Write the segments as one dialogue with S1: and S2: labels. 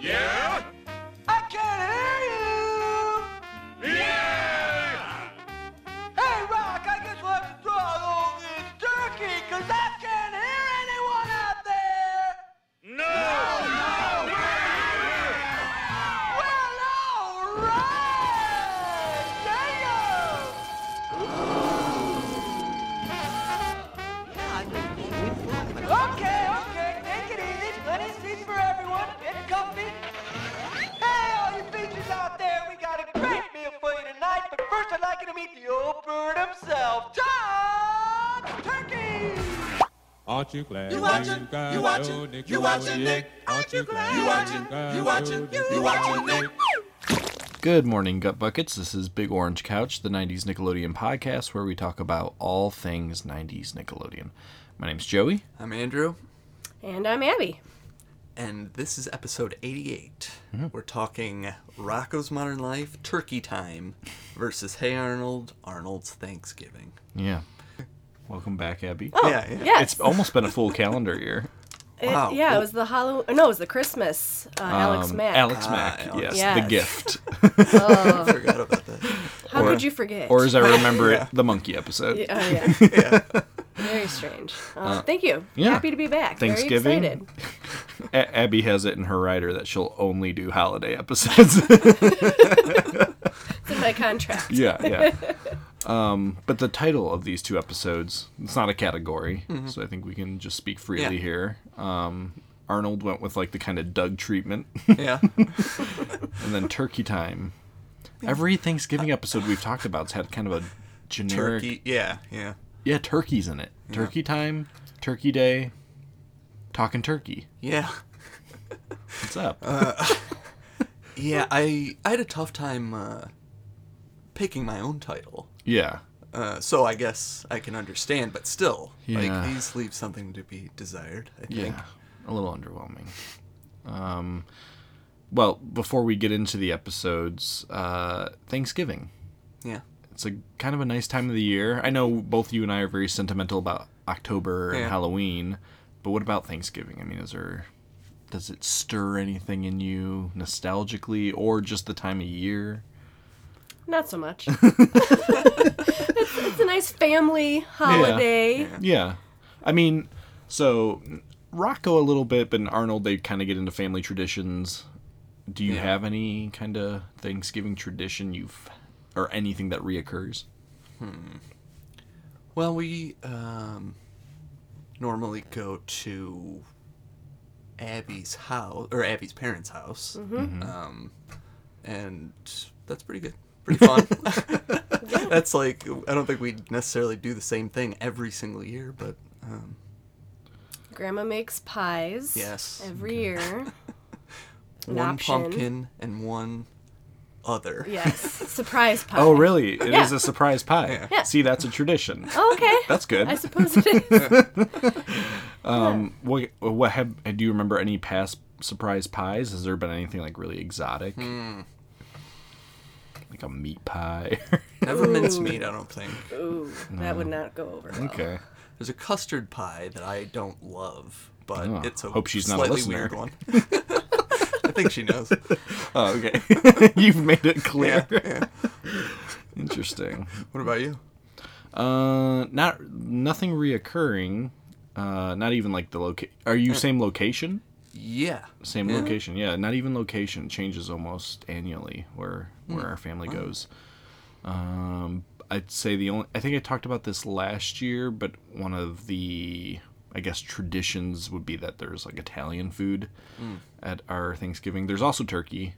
S1: Yeah?
S2: Aren't you glad
S3: You watching?
S2: got
S3: You watching?
S2: Nick
S3: You watching, Nick?
S2: Aren't you glad
S3: You watching? You watching? You watching, Nick?
S4: Good morning, Gut Buckets. This is Big Orange Couch, the 90s Nickelodeon podcast where we talk about all things 90s Nickelodeon. My name's Joey.
S3: I'm Andrew,
S5: And I'm Abby.
S3: and this is episode 88.
S4: Mm-hmm.
S3: We're talking Rocko's Modern Life Turkey Time versus Hey Arnold, Arnold's Thanksgiving.
S4: Yeah. Welcome back, Abby.
S5: Oh,
S3: Yeah, yeah.
S5: yes.
S4: It's almost been a full calendar year.
S5: It-
S3: Wow.
S5: yeah,
S3: Well-
S5: it was the Halloween. No, it was the Christmas. Uh, Alex
S4: Um,
S5: Mack.
S4: Alex
S3: Ah,
S4: Mack,
S3: Alex.
S4: yes, the gift.
S5: Oh,
S3: I forgot about that.
S5: how
S4: or-
S5: could you forget?
S4: or as I remember
S3: Yeah.
S4: it, the monkey episode.
S5: Yeah, oh, yeah. yeah. Very strange. Uh, thank you.
S4: yeah.
S5: Happy to be back.
S4: Thanksgiving.
S5: Very excited.
S4: A- Abby has it in her rider that she'll only do holiday episodes.
S5: It's in my contract.
S4: yeah, yeah. Um, but the title of these two episodes, it's not a category, so I think we can just speak freely
S3: Yeah.
S4: here. Um, Arnold went with like the kind of Doug treatment,
S3: Yeah.
S4: and then Turkey Time. Every Thanksgiving episode we've talked about's had kind of a generic.
S3: Turkey. Yeah, yeah.
S4: Yeah, turkey's in it. Turkey Time, Turkey Day, talking turkey.
S3: Yeah.
S4: What's up?
S3: Yeah, I I had a tough time uh, picking my own title.
S4: Yeah,
S3: Uh, so I guess I can understand, but still,
S4: Yeah.
S3: like these leave something to be desired. I think.
S4: Yeah, a little underwhelming. Um, well, before we get into the episodes, uh, Thanksgiving.
S3: Yeah.
S4: It's a kind of a nice time of the year. I know both you and I are very sentimental about October and
S3: Yeah.
S4: Halloween, but what about Thanksgiving? I mean, is there does it stir anything in you nostalgically or just the time of year?
S5: Not so much. it's, it's a nice family holiday.
S4: Yeah. I mean, so Rocco a little bit, but in Arnold they kind of get into family traditions. Do you
S3: Yeah.
S4: have any kind of Thanksgiving tradition you've or anything that reoccurs? Hmm.
S3: Well, we um, normally go to Abby's house or Abby's parents' house, um, and that's pretty good, pretty fun. that's like I don't think we necessarily do the same thing every single year, but um,
S5: Grandma makes pies.
S3: Yes.
S5: Every year.
S3: One
S5: option.
S3: pumpkin and one other.
S5: Yes. Surprise pie.
S4: Oh, really? It is
S5: Yeah.
S4: a surprise pie.
S5: Yeah.
S4: See, that's a tradition.
S5: Oh, okay.
S4: That's good.
S5: I suppose it is.
S4: Um, what what have do you remember any past surprise pies? Has there been anything like really exotic?
S3: Hmm.
S4: Like a meat pie.
S3: Never mincemeat, I don't think.
S5: Ooh, that would not go over well.
S4: okay.
S3: There's a custard pie that I don't love, but
S4: Oh,
S3: it's a
S4: hope she's not a listener.
S3: weird one. I think she knows.
S4: Oh, okay. You've made it clear.
S3: Yeah, yeah.
S4: Interesting.
S3: What about you?
S4: Uh, not nothing reoccurring. Uh, not even like the location. Are you same location?
S3: Yeah.
S4: Same
S3: Yeah.
S4: location. Yeah, not even location changes almost annually where. Where our family goes. Um, I'd say the only I think I talked about this last year, but one of the I guess traditions would be that there's like Italian food
S3: Hmm.
S4: at our Thanksgiving. There's also turkey,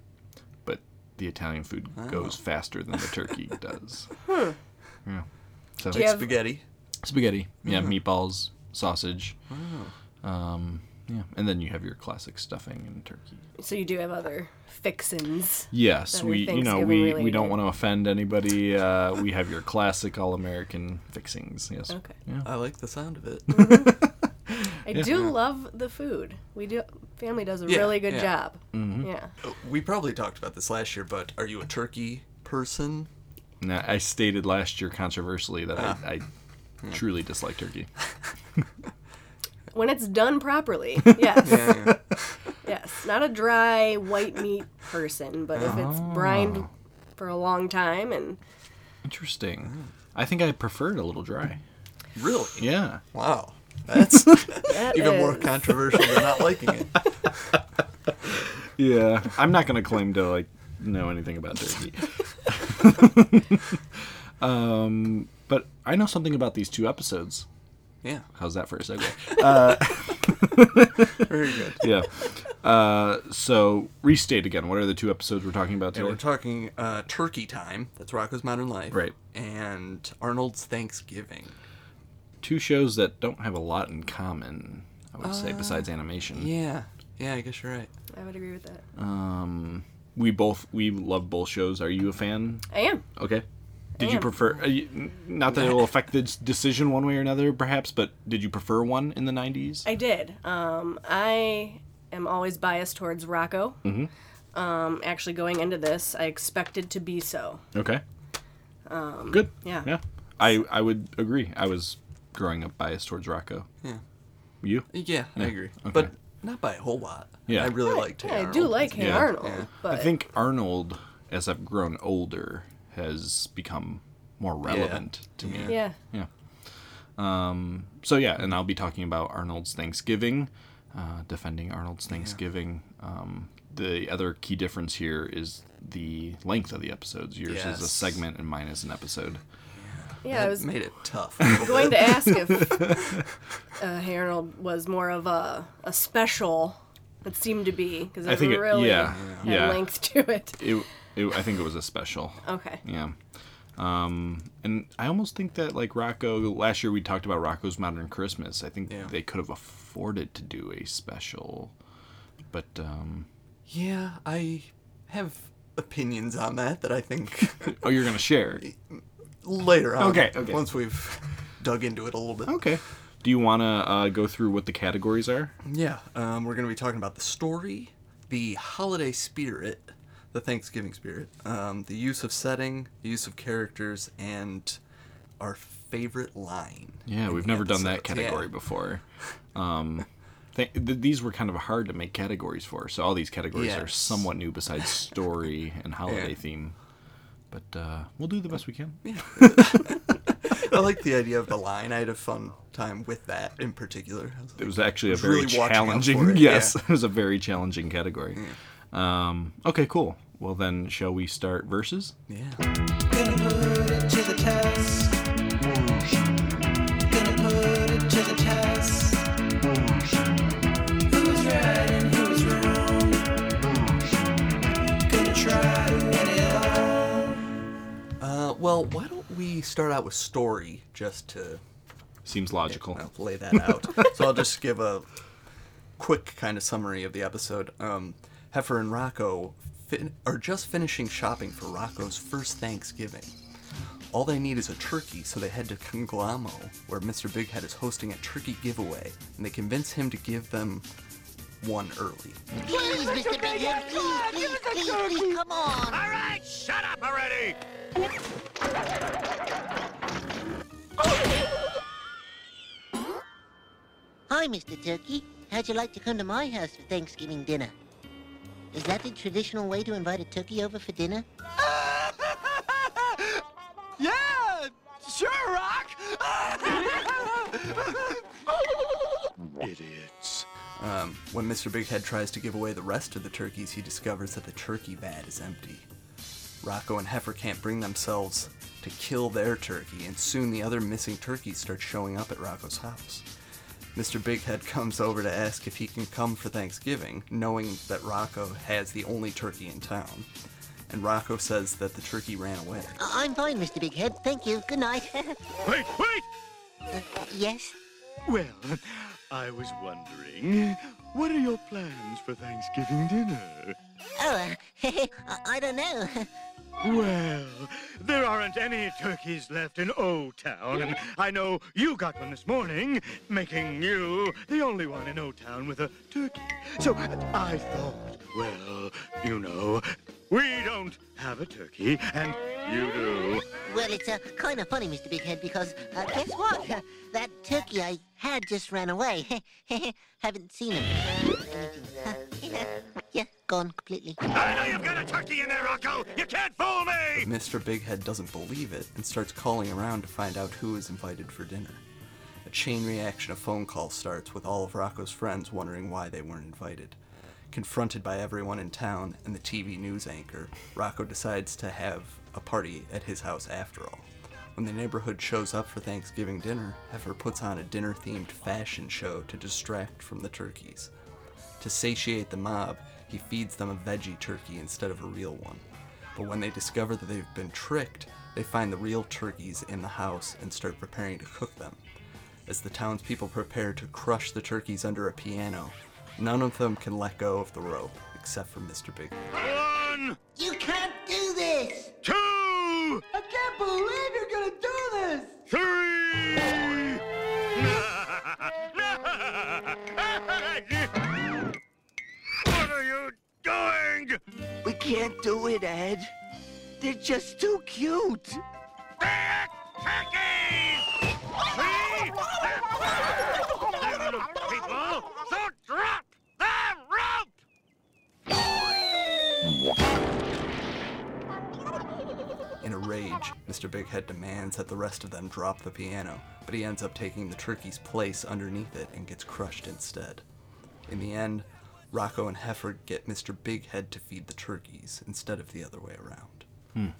S4: but the Italian food goes
S3: Oh.
S4: faster than the turkey does.
S5: Hmm.
S4: Yeah. So
S5: Do you have-
S3: Spaghetti.
S4: spaghetti, yeah,
S3: Mm-hmm.
S4: meatballs, sausage. Um, yeah, and then you have your classic stuffing and turkey.
S5: So you do have other fixins.
S4: Yes, we you know
S5: Thanksgiving
S4: we, we don't want to offend anybody. Uh, we have your classic all American fixings. Yes.
S5: Okay.
S4: Yeah.
S3: I like the sound of it.
S5: I do love the food. We do. Family does a
S3: Yeah,
S5: really good
S3: yeah.
S5: job.
S4: Mm-hmm.
S5: Yeah.
S3: we probably talked about this last year, but are you a turkey person?
S4: Now, I stated last year controversially that
S3: Ah.
S4: I, I truly dislike turkey.
S5: When it's done properly, yes,
S3: Yeah, yeah.
S5: yes. not a dry white meat person, but if it's brined
S4: Oh.
S5: for a long time and
S4: Interesting. I think I prefer it a little dry.
S3: Really?
S4: Yeah.
S3: Wow. That's
S5: that
S3: even more controversial than not liking it.
S4: Yeah. I'm not gonna claim to like know anything about turkey. um, but I know something about these two episodes.
S3: Yeah.
S4: How's that for a segue?
S3: Very good.
S4: yeah. Uh, so restate again. What are the two episodes we're talking about
S3: Yeah, we're talking uh, Turkey Time. That's Rocko's Modern Life.
S4: Right.
S3: And Arnold's Thanksgiving.
S4: two shows that don't have a lot in common. I would say besides animation.
S3: Yeah. Yeah, I guess you're right.
S5: I would agree with that.
S4: Um, we both we love both shows. Are you a fan?
S5: I am.
S4: Okay. Did you prefer? Uh, you, n- not that it will affect the decision one way or another, perhaps, but did you prefer one in the '90s?
S5: I did. Um, I am always biased towards Rocko. Mm-hmm. Um, actually, going into this, I expected to be so.
S4: Okay. Um, Good.
S5: yeah.
S4: Yeah. I I would agree. I was growing up biased towards Rocko.
S3: Yeah.
S4: You?
S3: Yeah, I agree.
S4: okay.
S3: But not by a whole lot.
S4: Yeah.
S3: I really liked
S5: Yeah,
S3: Hey
S5: I do like Hey
S4: Yeah.
S5: Arnold,
S3: Yeah.
S5: but
S4: I think Arnold, as I've grown older, has become more relevant to me.
S3: Yeah.
S5: yeah,
S4: Um, so yeah, and I'll be talking about Arnold's Thanksgiving, uh, defending Arnold's Thanksgiving. Um, the other key difference here is the length of the episodes. Yours is a segment, and mine is an episode.
S5: yeah. I
S3: That
S5: was
S3: made it tough.
S5: going to ask if uh, Hey Arnold was more of a a special. It seemed to be because
S4: I
S5: it
S4: think it-
S5: really
S4: yeah,
S5: had
S4: yeah.
S5: length to it.
S4: It, it, I think it was a special.
S5: Okay.
S4: Yeah. Um, and I almost think that like Rocko last year we talked about Rocko's Modern Christmas. I think
S3: Yeah.
S4: they could have afforded to do a special, but um,
S3: yeah, I have opinions on that that I think
S4: oh, you're gonna share.
S3: later on.
S4: Okay, okay.
S3: Once we've dug into it a little bit.
S4: Okay. Do you want to uh, go through what the categories are?
S3: Yeah, um, we're going to be talking about the story, the holiday spirit, the Thanksgiving spirit, um, the use of setting, the use of characters, and our favorite line.
S4: Yeah, we've never done that
S3: episodes. Yeah.
S4: category before. Um, th- th- these were kind of hard to make categories for, so all these categories are somewhat new besides story and holiday
S3: Yeah.
S4: theme. But uh, we'll do the best we can.
S3: I like the idea of the line. I had a fun time with that in particular. Was
S4: It was actually a very
S3: really
S4: challenging.
S3: it,
S4: Yes,
S3: yeah.
S4: it was a very challenging category. Um, okay, cool. Well, then, shall we start verses?
S3: Yeah.
S6: Gonna put it to the test. Gonna put it to the test. Who's right and who's wrong? Gonna try to win it all.
S3: Uh, well, why don't we start out with story just to
S4: Seems logical.
S3: I'll lay that out. so I'll just give a quick kind of summary of the episode. Um, Heifer and Rocko fin- are just finishing shopping for Rocko's first Thanksgiving. All they need is a turkey, so they head to Conglom-O, where Mr. Big Head is hosting a turkey giveaway, and they convince him to give them one early.
S7: Please, Mr. Big Head, please, please, please, please, come on.
S1: All right, shut up already!
S7: Hi, Mr. Turkey. How'd you like to come to my house for Thanksgiving dinner? Is that the traditional way to invite a turkey over for dinner?
S8: Yeah, sure, Rock.
S1: Idiots.
S3: Um, when Mr. Big Head tries to give away the rest of the turkeys, he discovers that the turkey vat is empty. Rocko and Heifer can't bring themselves to kill their turkey, and soon the other missing turkeys start showing up at Rocko's house. Mr. Big Head comes over to ask if he can come for Thanksgiving, knowing that Rocko has the only turkey in town. And Rocko says that the turkey ran away.
S7: I- I'm fine, Mr. Big Head. Thank you. Good night.
S1: Wait, wait!
S7: Uh, yes?
S1: Well, I was wondering, what are your plans for Thanksgiving dinner?
S7: Oh, uh, I, I don't know.
S1: Well, there aren't any turkeys left in O Town, and I know you got one this morning, making you the only one in O Town with a turkey. So I thought, well, you know, We don't have a turkey, and you do.
S7: Well, it's uh, kind of funny, Mr. Big Head, because uh, guess what? that turkey I had just ran away. Haven't seen him. Uh, yeah, gone completely.
S1: I know you've got a turkey in there, Rocko! You can't fool me!
S3: Mr. Big Head doesn't believe it and starts calling around to find out who is invited for dinner. A chain reaction of phone calls starts with all of Rocko's friends wondering why they weren't invited. Confronted by everyone in town and the TV news anchor, Rocko decides to have a party at his house after all. When the neighborhood shows up for Thanksgiving dinner, Heifer puts on a dinner themed fashion show to distract from the turkeys. To satiate the mob, he feeds them a veggie turkey instead of a real one. But when they discover that they've been tricked, they find the real turkeys in the house and start preparing to cook them. As the townspeople prepare to crush the turkeys under a piano, none of them can let go of the rope except for Mr. Big.
S1: One,
S7: You can't do this!
S1: two,
S8: I can't believe you're gonna do this!
S1: three. what are you doing?
S8: We can't do it, Ed. They're just too cute.
S1: Bad turkeys!
S3: Rage, Mr. Big Head demands that the rest of them drop the piano, but he ends up taking the turkey's place underneath it and gets crushed instead. In the end, Rocko and Heifer get Mr. Big Head to feed the turkeys instead of the other way around.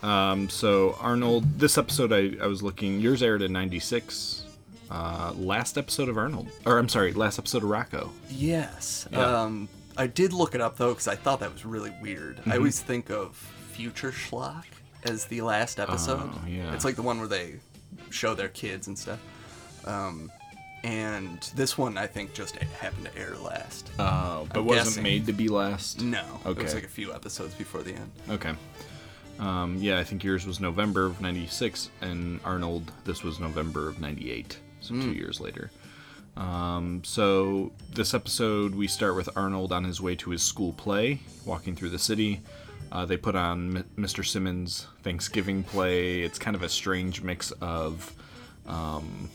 S3: Hmm.
S4: Um, so Arnold, this episode I, I was looking. Yours aired in '96. Uh, last episode of Arnold, or I'm sorry, last episode of Rocko.
S3: Yes.
S4: Yeah.
S3: Um, I did look it up though because I thought that was really weird.
S4: Mm-hmm.
S3: I always think of Future Schlock as the last episode.
S4: Oh, yeah.
S3: It's like the one where they show their kids and stuff. Um, and this one I think just happened to air last.
S4: Uh, but
S3: I'm
S4: wasn't
S3: guessing.
S4: made to be last.
S3: no, it
S4: Okay.
S3: was like a few episodes before the end.
S4: Okay. Um, yeah, I think yours was November of '96, and Arnold, this was November of '98, so two years later. Um, so this episode, we start with Arnold on his way to his school play, walking through the city. Uh, they put on M- Mr. Simmons' Thanksgiving play. It's kind of a strange mix of um,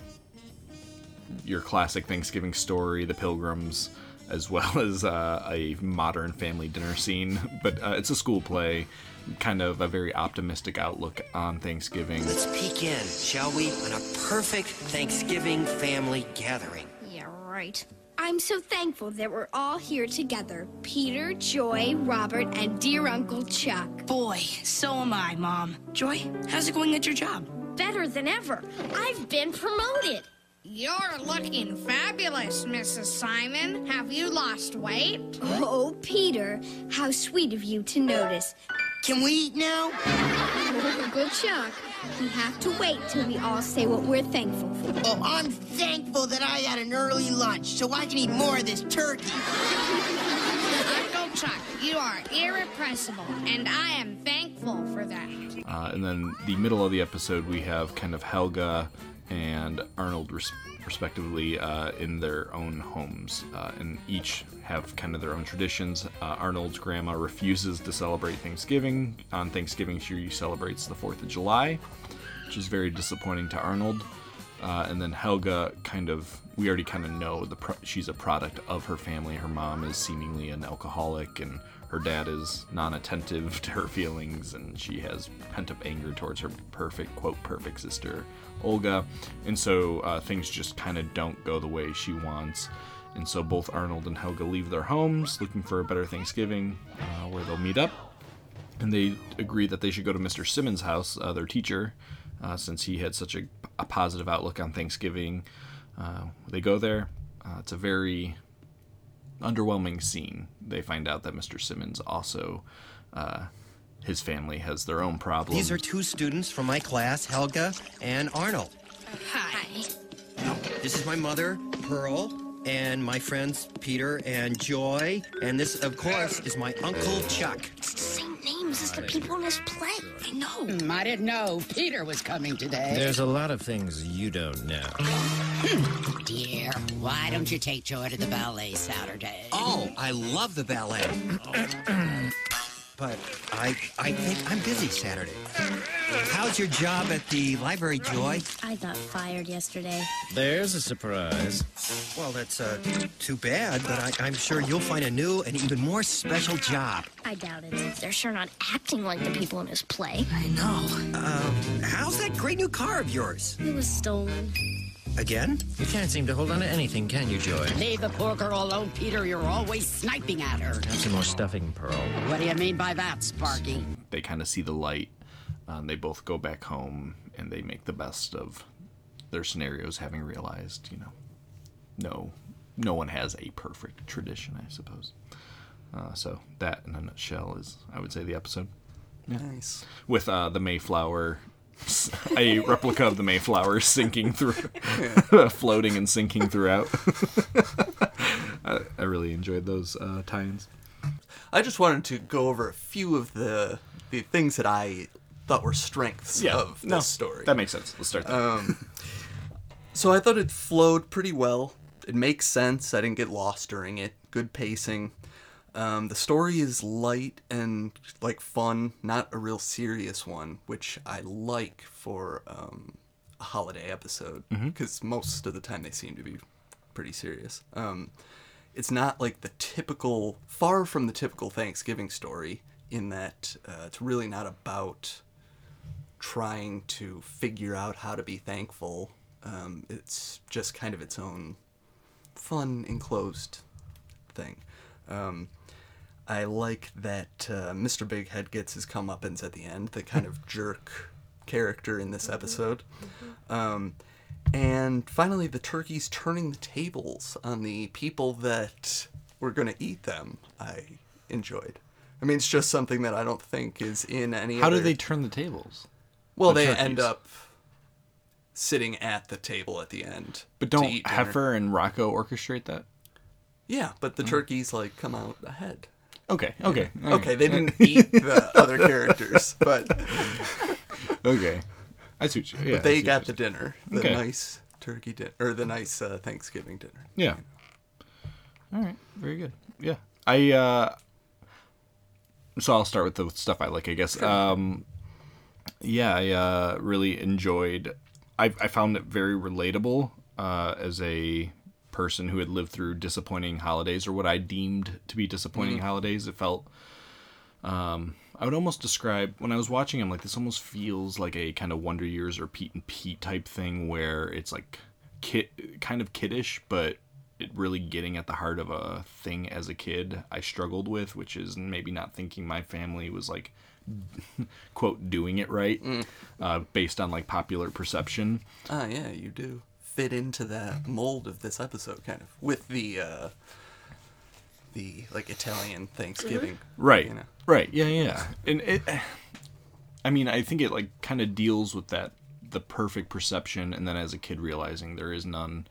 S4: your classic Thanksgiving story, The Pilgrims, as well as uh, a modern family dinner scene. But uh, it's a school play, kind of a very optimistic outlook on Thanksgiving.
S9: Let's peek in, shall we, on a perfect Thanksgiving family gathering.
S10: Yeah, right. I'm so thankful that we're all here together Peter, Joy, Robert, and dear Uncle Chuck.
S11: Boy, so am I, Mom. Joy, how's it going at your job?
S10: Better than ever. I've been promoted.
S12: You're looking fabulous, Mrs. Simon. Have you lost weight?
S10: Oh, Peter, how sweet of you to notice.
S9: Can we eat now?
S10: Uncle Chuck, we have to wait till we all say what we're thankful for.
S11: Oh, I'm thankful that I had an early lunch so I can eat more of this turkey.
S12: Uncle Chuck, you are irrepressible, and I am thankful for that.
S4: Uh, and then the middle of the episode, we have kind of Helga and Arnold, res- respectively, uh, in their own homes, uh, and each have kind of their own traditions. Uh, Arnold's grandma refuses to celebrate Thanksgiving. On Thanksgiving, she celebrates the Fourth of July, which is very disappointing to Arnold. Uh, and then Helga kind of, we already kind of know the pro- she's a product of her family. Her mom is seemingly an alcoholic, and her dad is non-attentive to her feelings, and she has pent-up anger towards her perfect, quote, perfect sister, Olga. And so uh, things just kind of don't go the way she wants. And so both Arnold and Helga leave their homes looking for a better Thanksgiving uh, where they'll meet up and they agree that they should go to Mr. Simmons' house, uh, their teacher, uh, since he had such a, a positive outlook on Thanksgiving. Uh, they go there. Uh, it's a very underwhelming scene. They find out that Mr. Simmons also, uh, his family has their own problems.
S9: These are two students from my class, Helga and Arnold.
S12: Hi.
S9: This is my mother, Pearl, and my friends, Peter and Joy. And this, of course, is my Uncle Chuck.
S10: Same names as the people in this play.
S11: I know.
S13: Hmm, I didn't know Peter was coming today.
S14: There's a lot of things you don't know.
S13: Dear, why don't you take Joy to the ballet Saturday?
S9: Oh, I love the ballet. but I I think I'm busy Saturday. How's your job at the library, Joy?
S10: I got fired yesterday.
S14: There's a surprise.
S9: Well, that's uh, too bad, but I, I'm sure you'll find a new and even more special job.
S10: I doubt it. They're sure not acting like the people in his play.
S9: I know. Uh, how's that great new car of yours?
S10: It was stolen.
S9: Again?
S14: You can't seem to hold on to anything, can you, Joy?
S13: Leave the poor girl alone, Peter. You're always sniping at her.
S14: Have some more stuffing, Pearl.
S13: What do you mean by that, Sparky?
S4: They kind of see the light. Um, they both go back home and they make the best of their scenarios, having realized, you know, no, no one has a perfect tradition, I suppose. Uh, so that, in a nutshell, is I would say the episode.
S3: Nice.
S4: With uh, the Mayflower, a replica of the Mayflower sinking through, floating and sinking throughout. I, I really enjoyed those uh, tie-ins.
S3: I just wanted to go over a few of the the things that I thought were strengths
S4: Yeah,
S3: of this
S4: no,
S3: story.
S4: that makes sense. Let's start there.
S3: Um, so I thought it flowed pretty well. It makes sense. I didn't get lost during it. Good pacing. Um, the story is light and like fun, not a real serious one, which I like for um, a holiday episode because most of the time they seem to be pretty serious. Um, it's not like the typical, far from the typical Thanksgiving story in that uh, it's really not about trying to figure out how to be thankful. Um, it's just kind of its own fun, enclosed thing. Um, I like that uh, Mr. Big Head gets his comeuppance at the end, the kind of jerk character in this episode. Um, and finally, the turkeys turning the tables on the people that were going to eat them. I enjoyed. I mean, it's just something that I don't think is in any.
S4: How do they turn the tables?
S3: Well,
S4: The
S3: they
S4: turkeys.
S3: end up sitting at the table at the end.
S4: But don't
S3: eat.
S4: Heifer and Rocko orchestrate that?
S3: Yeah, but the
S4: Mm.
S3: turkeys like come out ahead.
S4: Okay, okay,
S3: Yeah. Okay, they didn't eat the other characters, but
S4: okay, I see. What you, yeah,
S3: but they got the dinner, the
S4: Okay.
S3: nice turkey dinner, or the nice uh, Thanksgiving dinner.
S4: Yeah. All right. Very good. Yeah. I uh so I'll start with the stuff I like, I guess. Um yeah, I uh really enjoyed I I found it very relatable uh as a person who had lived through disappointing holidays or what I deemed to be disappointing
S15: Mhm.
S4: holidays. It felt um I would almost describe when I was watching him like this almost feels like a kind of Wonder Years or Pete and Pete type thing where it's like kid kind of kiddish but it really getting at the heart of a thing as a kid I struggled with which is maybe not thinking my family was like quote doing it right uh, based on like popular perception
S3: Ah, yeah, you do fit into that mold of this episode, kind of with the uh, the like Italian Thanksgiving,
S4: right
S3: You know.
S4: right yeah yeah and it i mean i think it like kind of deals with that the perfect perception and then as a kid realizing there is none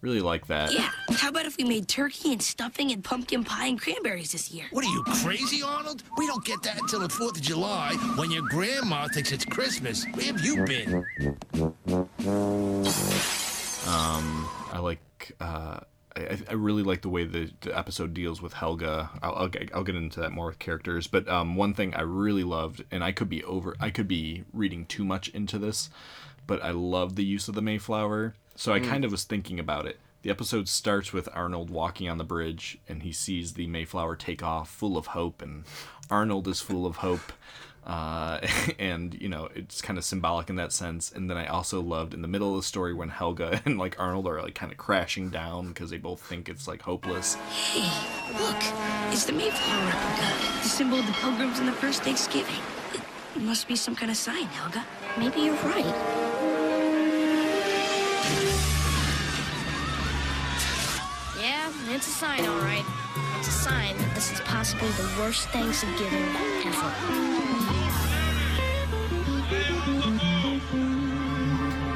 S4: really like that
S16: Yeah, how about if we made turkey and stuffing and pumpkin pie and cranberries this year?
S15: What are you, crazy, Arnold? We don't get that until the 4th of July when your grandma thinks it's Christmas. Where have you been?
S4: Um, I like. Uh, I, I really like the way the, the episode deals with Helga. I'll, I'll, get- I'll get into that more with characters. But um, one thing I really loved, and I could be over, I could be reading too much into this, but I love the use of the Mayflower. So I
S15: Mm.
S4: kind of was thinking about it. The episode starts with Arnold walking on the bridge, and he sees the Mayflower take off, full of hope, and Arnold is full of hope. Uh, and you know it's kind of symbolic in that sense. And then I also loved in the middle of the story when Helga and like Arnold are like kind of crashing down because they both think it's like hopeless.
S16: Hey, look, it's the Mayflower replica, the symbol of the Pilgrims and the first Thanksgiving. It must be some kind of sign, Helga.
S10: Maybe you're right. It's a sign, all right. It's a sign that this is possibly the worst Thanksgiving ever.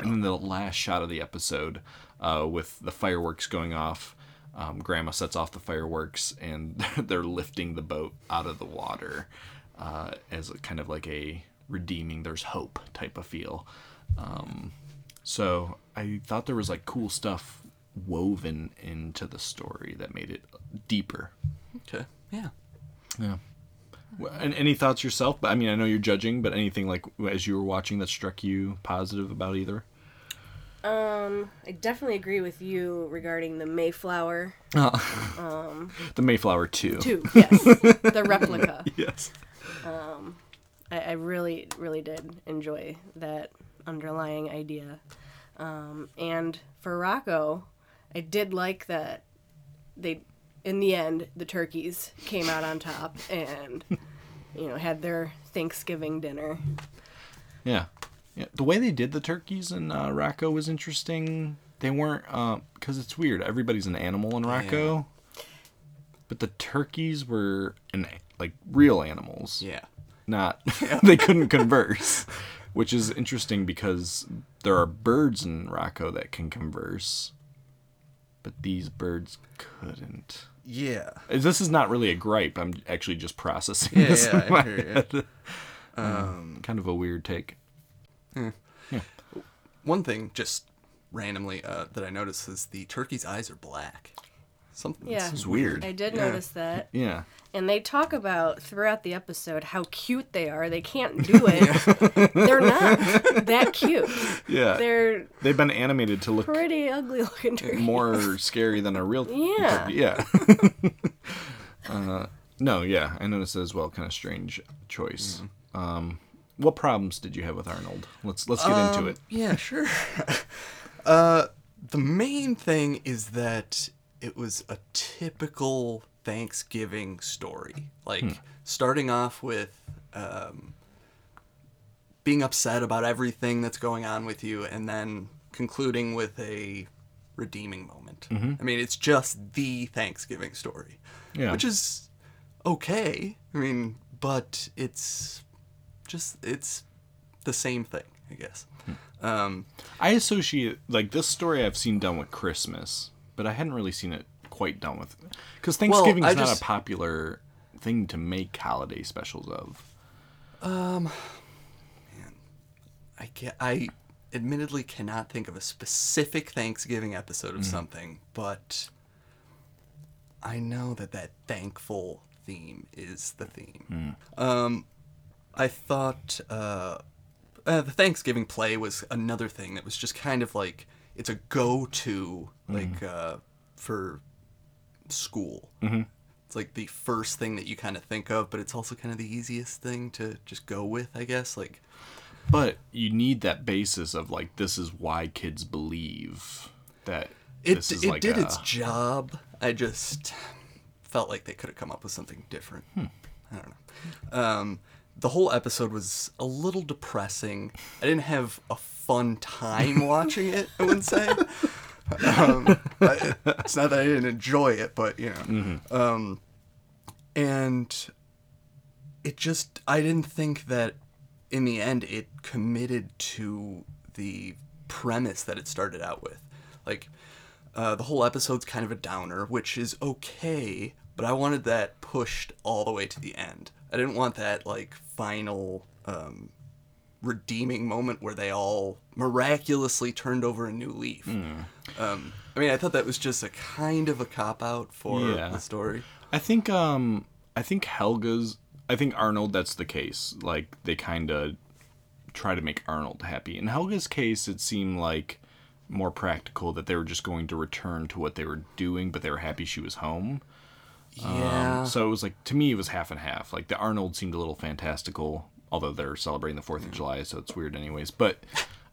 S4: And then the last shot of the episode, uh, with the fireworks going off, um, Grandma sets off the fireworks, and they're lifting the boat out of the water uh, as kind of like a redeeming. There's hope type of feel. Um, so I thought there was like cool stuff woven into the story that made it deeper.
S3: Okay. Yeah.
S4: Yeah. And any thoughts yourself? But I mean, I know you're judging, but anything like as you were watching that struck you positive about either?
S5: Um, I definitely agree with you regarding the Mayflower.
S4: Oh.
S5: Um,
S4: The Mayflower two.
S5: Two, yes, the replica.
S4: Yes.
S5: Um, I, I really, really did enjoy that underlying idea. Um, and for Rocko, I did like that they, in the end, the turkeys came out on top and, you know, had their Thanksgiving dinner.
S4: Yeah. Yeah. The way they did the turkeys in uh, Rocko was interesting. They weren't, because it's weird. Everybody's an animal in Rocko. But the turkeys were an, like real animals.
S3: Yeah.
S4: Not, they couldn't converse. Which is interesting because there are birds in Rocko that can converse. But these birds couldn't.
S3: Yeah.
S4: This is not really a gripe. I'm actually just processing
S3: Yeah,
S4: this
S3: yeah,
S4: in my
S3: hear
S4: head.
S3: Um,
S4: Um, kind of a weird take.
S3: Hmm.
S4: Yeah.
S3: One thing, just randomly, uh, that I noticed is the turkey's eyes are black. Something.
S5: Yeah,
S4: It's weird.
S5: I did
S3: Yeah.
S5: notice that.
S4: Yeah.
S5: And they talk about throughout the episode how cute they are. They can't do it. They're not that cute.
S4: Yeah.
S5: They're
S4: They've been animated to look
S5: pretty ugly looking turkeys.
S4: more scary than a real
S5: Yeah.
S4: turkey. Yeah. uh, no, yeah, I noticed that as well. Kind of strange choice. Um, what problems did you have with Arnold? Let's let's get into
S3: Um,
S4: it.
S3: Yeah, sure. uh, the main thing is that it was a typical Thanksgiving story. Like
S4: Hmm.
S3: starting off with um, being upset about everything that's going on with you, and then concluding with a redeeming moment.
S4: Mhm.
S3: I mean, it's just the Thanksgiving story,
S4: Yeah.
S3: which is okay. I mean, but it's just it's the same thing, I guess. Um,
S4: I associate like this story I've seen done with Christmas, but I hadn't really seen it quite done with because Thanksgiving is not
S3: just-
S4: a popular thing to make holiday specials of.
S3: Um, man, I can I admittedly cannot think of a specific Thanksgiving episode of
S4: Mhm.
S3: something, but I know that that thankful theme is the theme. Um, I thought uh, uh, the Thanksgiving play was another thing that was just kind of like it's a go-to like uh, for school.
S4: Mhm.
S3: It's like the first thing that you kind of think of, but it's also kind of the easiest thing to just go with, I guess. Like,
S4: But you need that basis of like this is why kids believe that
S3: it
S4: this is
S3: it
S4: like
S3: did
S4: a,
S3: its job. I just felt like they could have come up with something different.
S4: Hmm.
S3: I don't know. Um, the whole episode was a little depressing. I didn't have a fun time watching it. I wouldn't say. Um, I- it's not that I didn't enjoy it, but you know.
S4: Mhm.
S3: Um, and it just I didn't think that in the end it committed to the premise that it started out with. Like uh, the whole episode's kind of a downer, which is okay, but I wanted that pushed all the way to the end. I didn't want that like final um, redeeming moment where they all miraculously turned over a new leaf.
S4: Hmm.
S3: Um, I mean, I thought that was just a kind of a cop out for
S4: Yeah.
S3: the story.
S4: I think um I think Helga's I think Arnold that's the case. Like they kind of try to make Arnold happy. In Helga's case it seemed like more practical that they were just going to return to what they were doing but they were happy she was home.
S3: Yeah.
S4: Um, so it was like to me it was half and half. Like the Arnold seemed a little fantastical although they're celebrating the 4th of July so it's weird anyways. But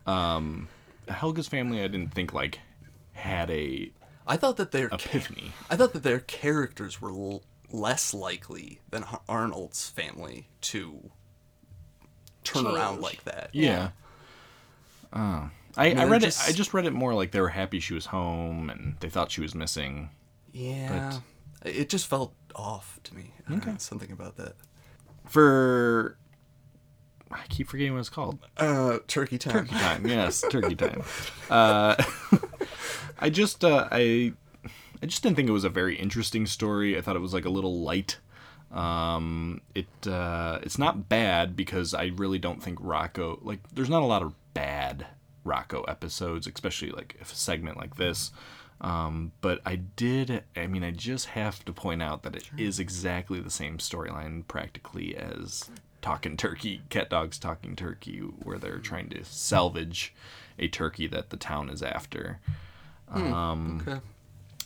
S4: um Helga's family I didn't think like had a
S3: I thought that their
S4: epiphany.
S3: I thought that their characters were l- less likely than Arnold's family to turn around like that.
S4: Yeah. Uh, I,
S3: mean,
S4: I read
S3: just-
S4: it. I just read it more like they were happy she was home and they thought she was missing.
S3: Yeah. it just felt off to me.
S4: Okay.
S3: know, something about that.
S4: For I keep forgetting what it's called.
S3: Uh, turkey time.
S4: Turkey time. Yes, turkey time. Uh, I just uh, I I just didn't think it was a very interesting story. I thought it was like a little light. Um, it uh, it's not bad because I really don't think Rocko like there's not a lot of bad Rocko episodes, especially like if a segment like this. Um, but I did. I mean, I just have to point out that it is exactly the same storyline practically as Talking Turkey, Cat Dogs Talking Turkey, where they're trying to salvage a turkey that the town is after.
S3: Hmm,
S4: Um,
S3: okay.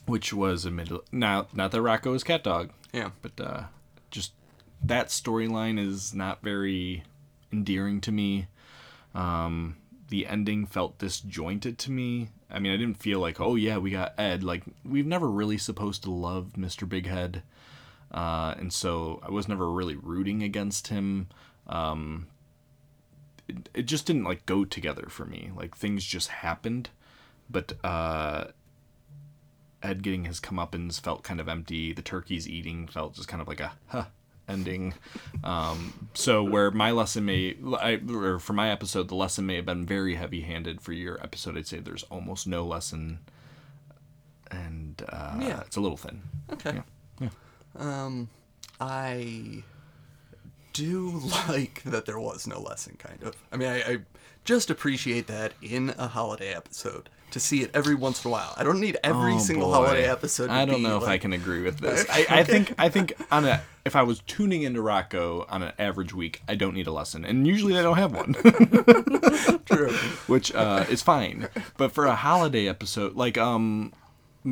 S4: Which was a middle. Now, not that Rocko is Cat Dog.
S3: Yeah.
S4: But uh, just that storyline is not very endearing to me. Um, the ending felt disjointed to me. I mean, I didn't feel like, oh yeah, we got Ed. Like we've never really supposed to love Mr. Big Head, uh, and so I was never really rooting against him. Um, it, it just didn't like go together for me. Like things just happened, but uh, Ed getting his comeuppance felt kind of empty. The turkeys eating felt just kind of like a huh ending. Um, so where my lesson may, I, or for my episode, the lesson may have been very heavy-handed. For your episode, I'd say there's almost no lesson, and uh,
S3: Yeah.
S4: it's a little thin.
S3: Okay.
S4: Yeah.
S3: Um, I do like that there was no lesson, kind of. I mean, I, I just appreciate that in a holiday episode to see it every once in a while. I don't need every
S4: Oh,
S3: single
S4: boy.
S3: holiday episode. To
S4: I don't know if I can agree with this. I, I think I think on a if I was tuning into Rocko on an average week, I don't need a lesson, and usually I don't have one.
S3: True.
S4: Which uh, is fine, but for a holiday episode like um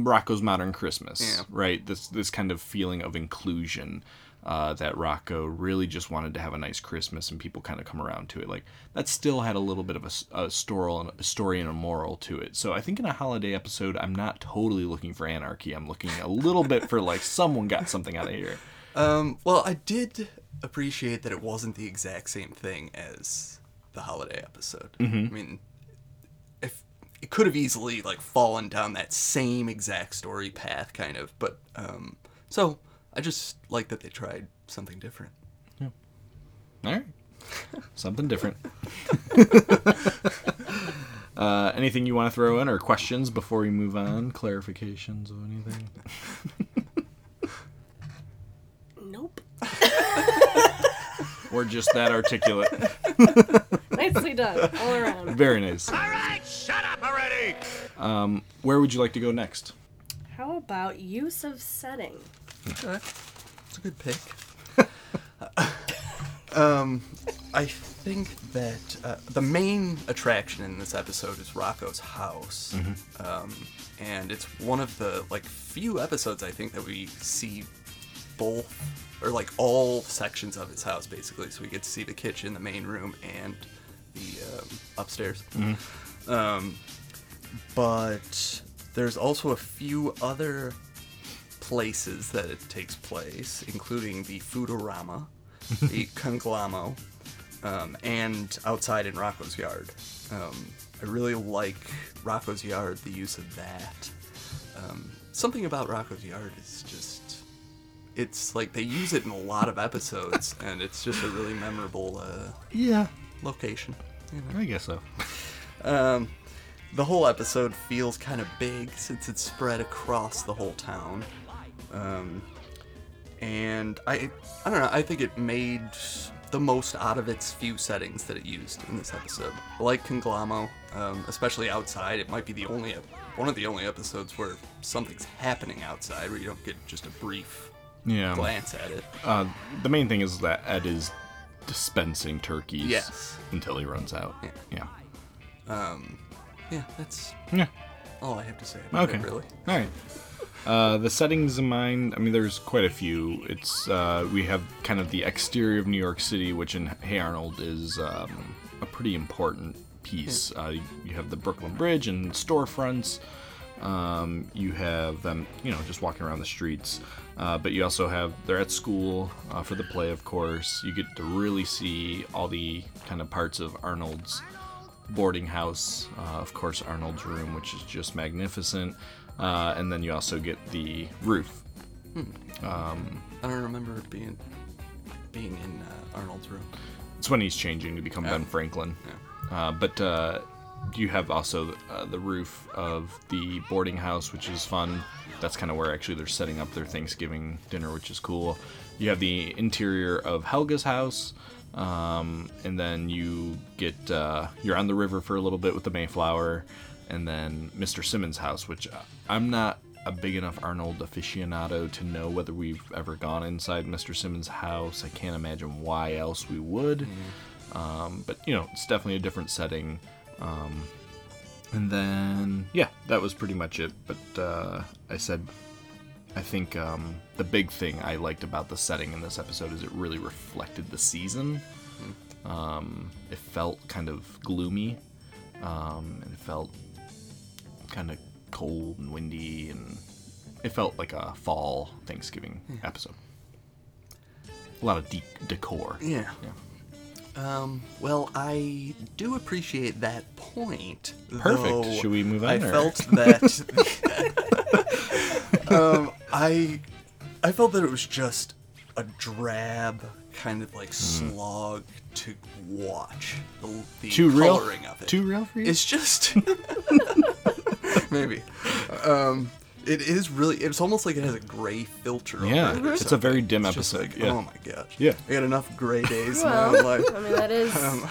S4: Rocko's Modern Christmas,
S3: Yeah.
S4: right? This this kind of feeling of inclusion. Uh, that Rocco really just wanted to have a nice Christmas, and people kind of come around to it. Like that still had a little bit of a, a story, and a story and a moral to it. So I think in a holiday episode, I'm not totally looking for anarchy. I'm looking a little bit for like someone got something out of here.
S3: Um, well, I did appreciate that it wasn't the exact same thing as the holiday episode.
S4: Mhm.
S3: I mean, it could have easily like fallen down that same exact story path, kind of. But um, so I just like that they tried something different.
S4: All right, something different. uh, anything you want to throw in or questions before we move on? Clarifications of anything?
S5: Nope.
S4: We're just that articulate.
S5: Nicely done, all around.
S4: Very nice.
S1: All right, shut up already!
S4: Um, where would you like to go next?
S5: How about use of setting?
S3: Okay. It's a good pick. um, I think that uh, the main attraction in this episode is Rocko's house,
S4: Mhm.
S3: um, and it's one of the like few episodes I think that we see both or like all sections of his house basically. So we get to see the kitchen, the main room, and the um, upstairs.
S4: Mhm.
S3: Um, but there's also a few other places that it takes place, including the Foodorama, the Conglom-O, um, and outside in Rocko's yard. Um, I really like Rocko's yard, the use of that. Um, something about Rocko's yard is just. It's like they use it in a lot of episodes, and it's just a really memorable uh,
S4: Yeah.
S3: location. you know?
S4: I guess so.
S3: Um, the whole episode feels kind of big since it's spread across the whole town. Um, and I, I don't know. I think it made the most out of its few settings that it used in this episode. Like Conglom-O, um, especially outside, it might be the only one of the only episodes where something's happening outside, where you don't get just a brief
S4: Yeah.
S3: glance at it.
S4: Uh, the main thing is that Ed is dispensing turkeys
S3: Yes.
S4: until he runs out.
S3: Yeah.
S4: Yeah.
S3: Um, yeah, that's
S4: Yeah.
S3: all I have to say about
S4: Okay.
S3: it, really.
S4: All right. Uh, the settings in mind, I mean, there's quite a few. It's uh, we have kind of the exterior of New York City, which in Hey Arnold is um, a pretty important piece. Uh, you, you have the Brooklyn Bridge and storefronts. Um, you have them, you know, just walking around the streets. Uh, but you also have they're at school uh, for the play, of course. You get to really see all the kind of parts of Arnold's boarding house. Uh, of course, Arnold's room, which is just magnificent. Uh, and then you also get the roof.
S3: Hmm.
S4: Um,
S3: I don't remember being being in uh, Arnold's room.
S4: it's when he's changing to become Ben Franklin. Uh, but uh, you have also uh, the roof of the boarding house, which is fun. That's kind of where actually they're setting up their Thanksgiving dinner, which is cool. You have the interior of Helga's house, um, and then you get uh, you're on the river for a little bit with the Mayflower, and then Mr. Simmons' house, which I'm not a big enough Arnold aficionado to know whether we've ever gone inside Mr. Simmons' house. I can't imagine why else we would. Um, but you know, it's definitely a different setting. Um, and then yeah, that was pretty much it. But uh, I said, I think um, the big thing I liked about the setting in this episode is it really reflected the season. Um, it felt kind of gloomy, um, and it felt kind of cold and windy, and it felt like a fall Thanksgiving episode. A lot of deep decor.
S3: Yeah. Um, well, I do appreciate that point.
S4: Perfect. Should we move on,
S3: I
S4: or-
S3: felt that. um, I, I felt that it was just a drab kind of like slog to watch. The, the
S4: Hmm. Too real?
S3: coloring of it.
S4: Too real for you?
S3: It's just maybe. Um, it is really. It's almost like it has a gray filter. over
S4: Yeah,
S3: it or
S4: it's a very dim
S3: It's
S4: episode,
S3: like,
S4: yeah.
S3: Oh my gosh.
S4: Yeah.
S3: I got enough gray days
S5: Well,
S3: now. in life.
S5: I mean, that is
S3: Um,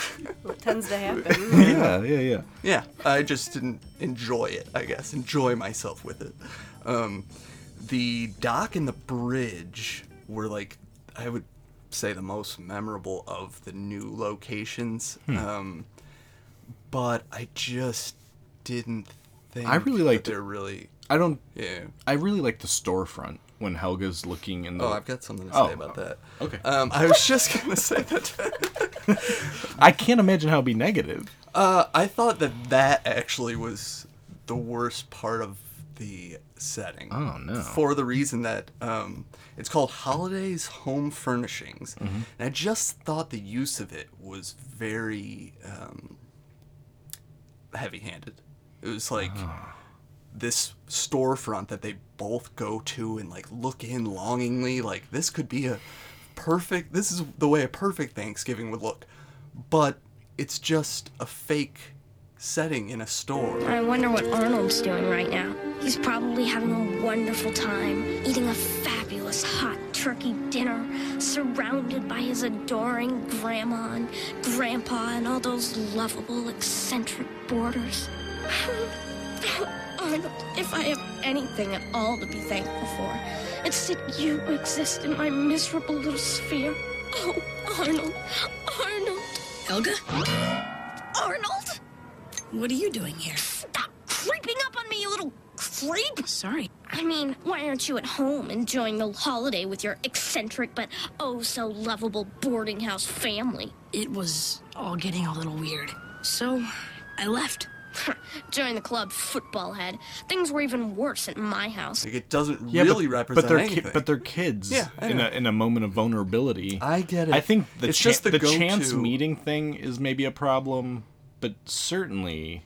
S5: what tends to happen.
S4: yeah, yeah, yeah.
S3: yeah, I just didn't enjoy it, I guess. Enjoy myself with it. Um, the dock and the bridge were like, I would say, the most memorable of the new locations.
S4: Hmm.
S3: Um, but I just didn't think
S4: I really
S3: that
S4: liked-
S3: they're really.
S4: I don't.
S3: Yeah.
S4: I really like the storefront when Helga's looking in the.
S3: Oh, I've got something to
S4: Oh,
S3: say about that.
S4: Okay.
S3: Um, I was just gonna say that.
S4: I can't imagine how it'd be negative.
S3: Uh, I thought that that actually was the worst part of the setting.
S4: Oh, no.
S3: For the reason that um, it's called Holidays Home Furnishings,
S4: Mm-hmm.
S3: and I just thought the use of it was very um, heavy-handed. It was like
S4: Ah.
S3: This storefront that they both go to and like look in longingly. Like this could be a perfect. This is the way a perfect Thanksgiving would look, but it's just a fake setting in a store.
S10: I wonder what Arnold's doing right now. He's probably having a wonderful time, eating a fabulous hot turkey dinner, surrounded by his adoring grandma and grandpa and all those lovable, eccentric boarders. Oh, Arnold, if I have anything at all to be thankful for, it's that you exist in my miserable little sphere. Oh, Arnold, Arnold.
S16: Helga?
S10: Arnold?
S16: What are you doing here?
S10: Stop creeping up on me, you little creep!
S16: Sorry.
S10: I mean, why aren't you at home enjoying the holiday with your eccentric but oh so lovable boarding house family?
S16: It was all getting a little weird. So, I left.
S10: Join the club, football head. Things were even worse at my house.
S3: Like it doesn't
S4: Yeah,
S3: really
S4: but,
S3: represent
S4: but they're
S3: anything.
S4: ki- but they're kids.
S3: Yeah, I
S4: in
S3: know.
S4: a in a moment of vulnerability.
S3: I get it.
S4: I think the
S3: It's
S4: cha-
S3: just the
S4: the chance meeting thing is maybe a problem, but certainly,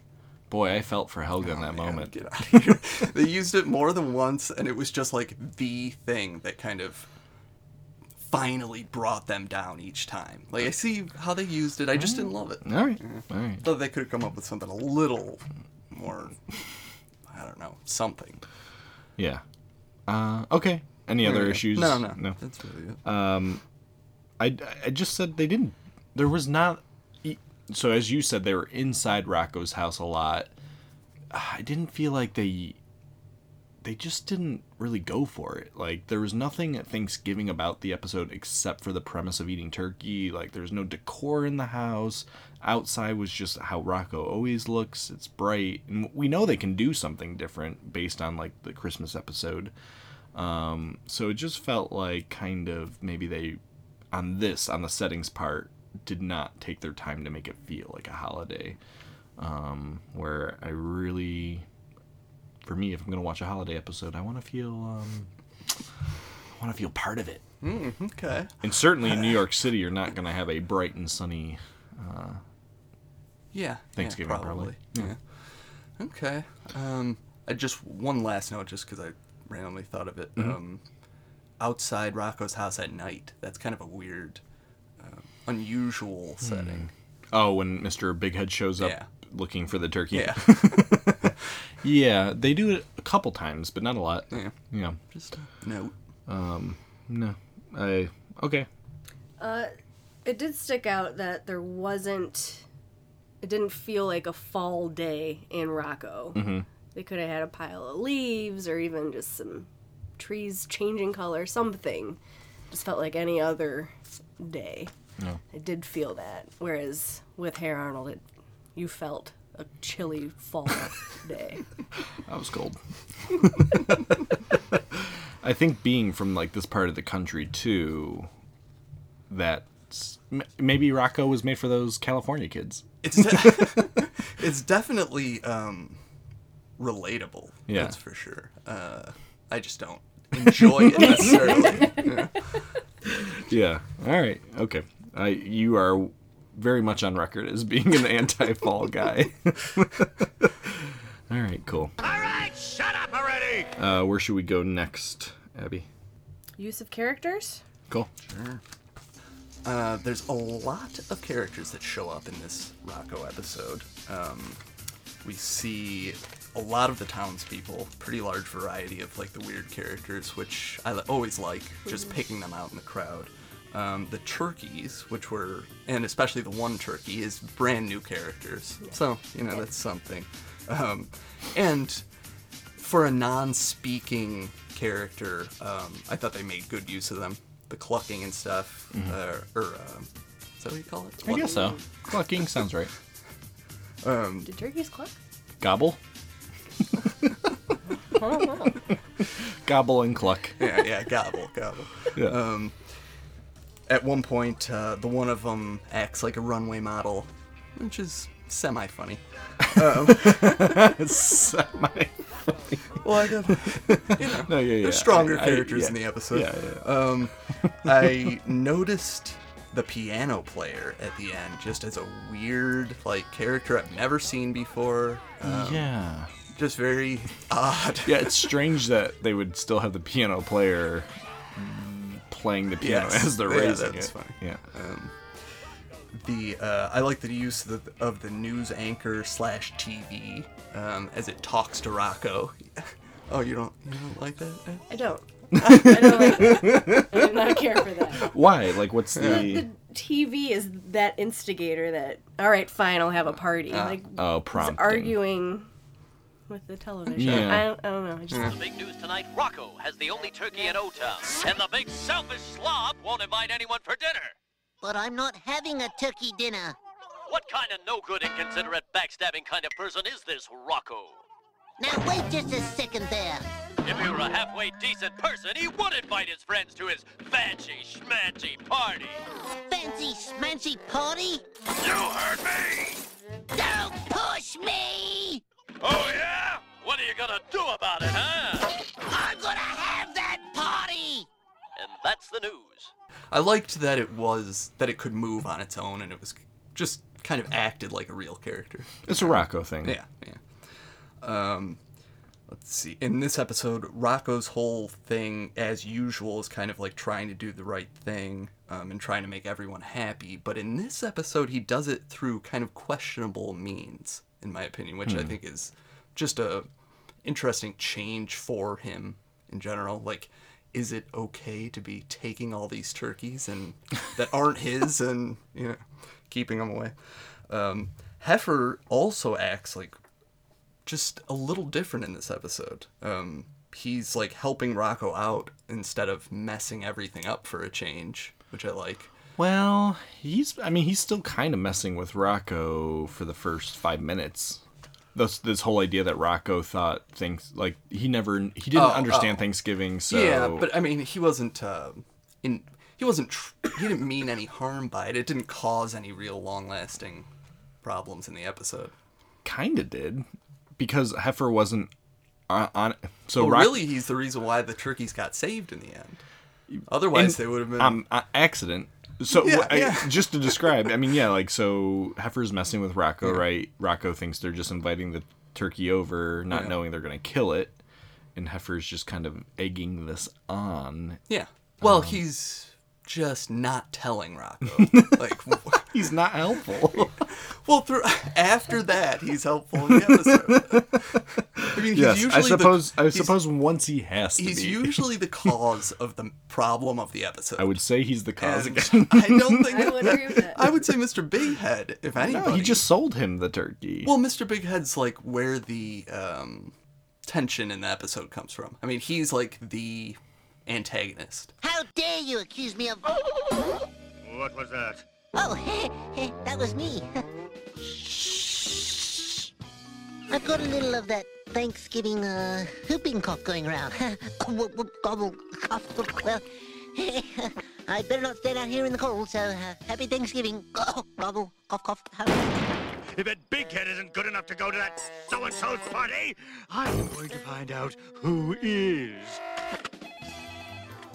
S4: boy, I felt for Helga in oh, that moment.
S3: Get out of here. they used it more than once, and it was just like the thing that kind of finally brought them down each time. Like I see how they used it, I just didn't love it.
S4: All right, all right.
S3: Thought they could have come up with something a little more. I don't know, something.
S4: Yeah. Uh, okay. Any other
S3: go.
S4: issues?
S3: No, no,
S4: no.
S3: that's really it.
S4: Um, I, I just said they didn't. There was not. So as you said, they were inside Rocko's house a lot. I didn't feel like they. They just didn't really go for it. Like there was nothing at Thanksgiving about the episode except for the premise of eating turkey. Like there's no decor in the house. Outside was just how Rocko always looks. It's bright, and we know they can do something different based on like the Christmas episode. Um, so it just felt like kind of maybe they, on this, on the settings part, did not take their time to make it feel like a holiday. Um, where I really, for me, if I'm gonna watch a holiday episode, I want to feel, um, I want to feel part of it.
S3: Mm, okay.
S4: And certainly in New York City, you're not gonna have a bright and sunny. Uh,
S3: Yeah.
S4: Thanksgiving,
S3: yeah,
S4: probably.
S3: Yeah. Okay. Um, I just one last note, just because I randomly thought of it.
S4: Mhm.
S3: Um, outside Rocko's house at night. That's kind of a weird, uh, unusual setting.
S4: Oh, when Mr. Big Head shows up
S3: Yeah.
S4: looking for the turkey.
S3: Yeah.
S4: yeah, they do it a couple times, but not a lot.
S3: Yeah.
S4: Yeah.
S3: Just a note.
S4: Um, no. I okay.
S5: Uh, it did stick out that there wasn't it didn't feel like a fall day in Rocko.
S4: Mhm.
S5: They could have had a pile of leaves or even just some trees changing color, something. Just felt like any other day.
S4: No.
S5: I did feel that. Whereas with Hey Arnold, it, you felt a chilly fall day.
S4: That was cold. I think being from like this part of the country too, that maybe Rocko was made for those California kids.
S3: It's de- it's definitely um, relatable.
S4: Yeah.
S3: that's for sure. Uh, I just don't enjoy it necessarily. Yeah.
S4: Yeah. All right. Okay. I you are very much on record as being an anti-fall guy. All right. Cool.
S1: All right, shut up already!
S4: Uh, where should we go next, Abby?
S5: Use of characters?
S4: Cool.
S3: Sure. Uh, there's a lot of characters that show up in this Rocko episode. Um, we see a lot of the townspeople, pretty large variety of like the weird characters, which I always like, just picking them out in the crowd. Um, the turkeys, which were, and especially the one turkey, is brand new characters. So, you know, that's something. Um, and for a non-speaking character, um, I thought they made good use of them. The clucking and stuff,
S4: Mhm.
S3: uh, or um, is that what you call it?
S4: I guess so. Clucking sounds right.
S3: Um,
S5: Did turkeys cluck?
S4: Gobble.
S5: I don't know.
S4: Gobble and cluck.
S3: yeah, yeah, gobble, gobble.
S4: Yeah.
S3: Um, at one point, uh, the one of them acts like a runway model, which is semi-funny. Um,
S4: semi.
S3: Well, I got, you know,
S4: No, yeah, yeah.
S3: there's stronger
S4: I- I-
S3: characters
S4: yeah.
S3: in the episode.
S4: Yeah, yeah.
S3: Um, I noticed the piano player at the end just as a weird like character I've never seen before. Um,
S4: yeah.
S3: just very odd.
S4: Yeah, it's strange that they would still have the piano player playing the piano
S3: Yes.
S4: as they're
S3: Yeah, that's
S4: it.
S3: funny.
S4: Yeah.
S3: Um, the uh, I like the use of the, of the news anchor slash TV um, as it talks to Rocko. Oh, you don't you don't like that?
S5: I don't. I don't like I do not care for that.
S4: Why? Like, what's
S5: The,
S4: the?
S5: the TV is that instigator that, all right, fine, I'll have a party.
S4: Ah.
S5: like,
S4: Oh,
S5: it's
S4: prompting.
S5: arguing with the television.
S4: Yeah.
S5: I, don't, I don't know. I just,
S17: Big news tonight Rocko has the only turkey in O Town. And the big selfish slob won't invite anyone for dinner.
S7: But I'm not having a turkey dinner.
S17: What kind of no good, inconsiderate, backstabbing kind of person is this Rocko?
S7: Now wait just a second there.
S17: If he were a halfway decent person, he would invite his friends to his fancy schmancy party.
S7: Fancy schmancy party?
S17: You heard me!
S7: Don't push me!
S17: Oh, yeah? What are you gonna do about it, huh?
S7: I'm gonna have that party!
S17: And that's the news.
S3: I liked that it was that it could move on its own and it was just kind of acted like a real character.
S4: It's a Rocko thing.
S3: Yeah, yeah. Um, let's see. In this episode, Rocko's whole thing, as usual, is kind of like trying to do the right thing um, and trying to make everyone happy. But in this episode, he does it through kind of questionable means, in my opinion, which I
S4: Hmm.
S3: think is just a interesting change for him in general. Like, is it okay to be taking all these turkeys and that aren't his and you know keeping them away? Um, Heifer also acts like just a little different in this episode. Um, he's like helping Rocko out instead of messing everything up for a change, which I like.
S4: Well, he's. I mean, he's still kind of messing with Rocko for the first five minutes. This this whole idea that Rocko thought things like he never he didn't
S3: Oh,
S4: understand
S3: oh.
S4: Thanksgiving. So
S3: Yeah, but I mean, he wasn't uh, in. He wasn't. Tr- he didn't mean any harm by it. It didn't cause any real long-lasting problems in the episode.
S4: kind of did because Heifer wasn't on. on so Rock-
S3: really, he's the reason why the turkeys got saved in the end. Otherwise,
S4: in-
S3: they would have been.
S4: um, accident. So
S3: Yeah,
S4: I-
S3: yeah.
S4: just to describe, I mean, yeah, like so Heifer's messing with Rocko,
S3: Yeah.
S4: right? Rocko thinks they're just inviting the turkey over, not knowing they're gonna kill it, and Heifer's just kind of egging this on.
S3: yeah. Well,
S4: Um,
S3: he's just not telling Rocko. like
S4: he's not helpful.
S3: well, through after that, he's helpful in the episode. I mean, he's
S4: yes,
S3: usually
S4: I suppose.
S3: The,
S4: I suppose once he has to be.
S3: He's
S4: be.
S3: usually the cause of the problem of the episode.
S4: I would say he's the cause
S3: And
S4: again.
S3: I don't think.
S5: I would agree with that.
S3: I would say Mr. Big Head, if anybody.
S4: no, he just sold him the turkey.
S3: Well, Mr. Big Head's like where the um, tension in the episode comes from. I mean, he's like the antagonist.
S7: How dare you accuse me of...
S1: What was that?
S7: Oh, that was me. Shh. I've got a little of that Thanksgiving uh, whooping cough going around. Whoop, whoop, Gobble, cough, whoop, well, I better not stand out here in the cold, so uh, happy Thanksgiving. Gobble, gobble, cough, cough.
S1: If that big head isn't good enough to go to that so-and-so's party, I'm going to find out who is.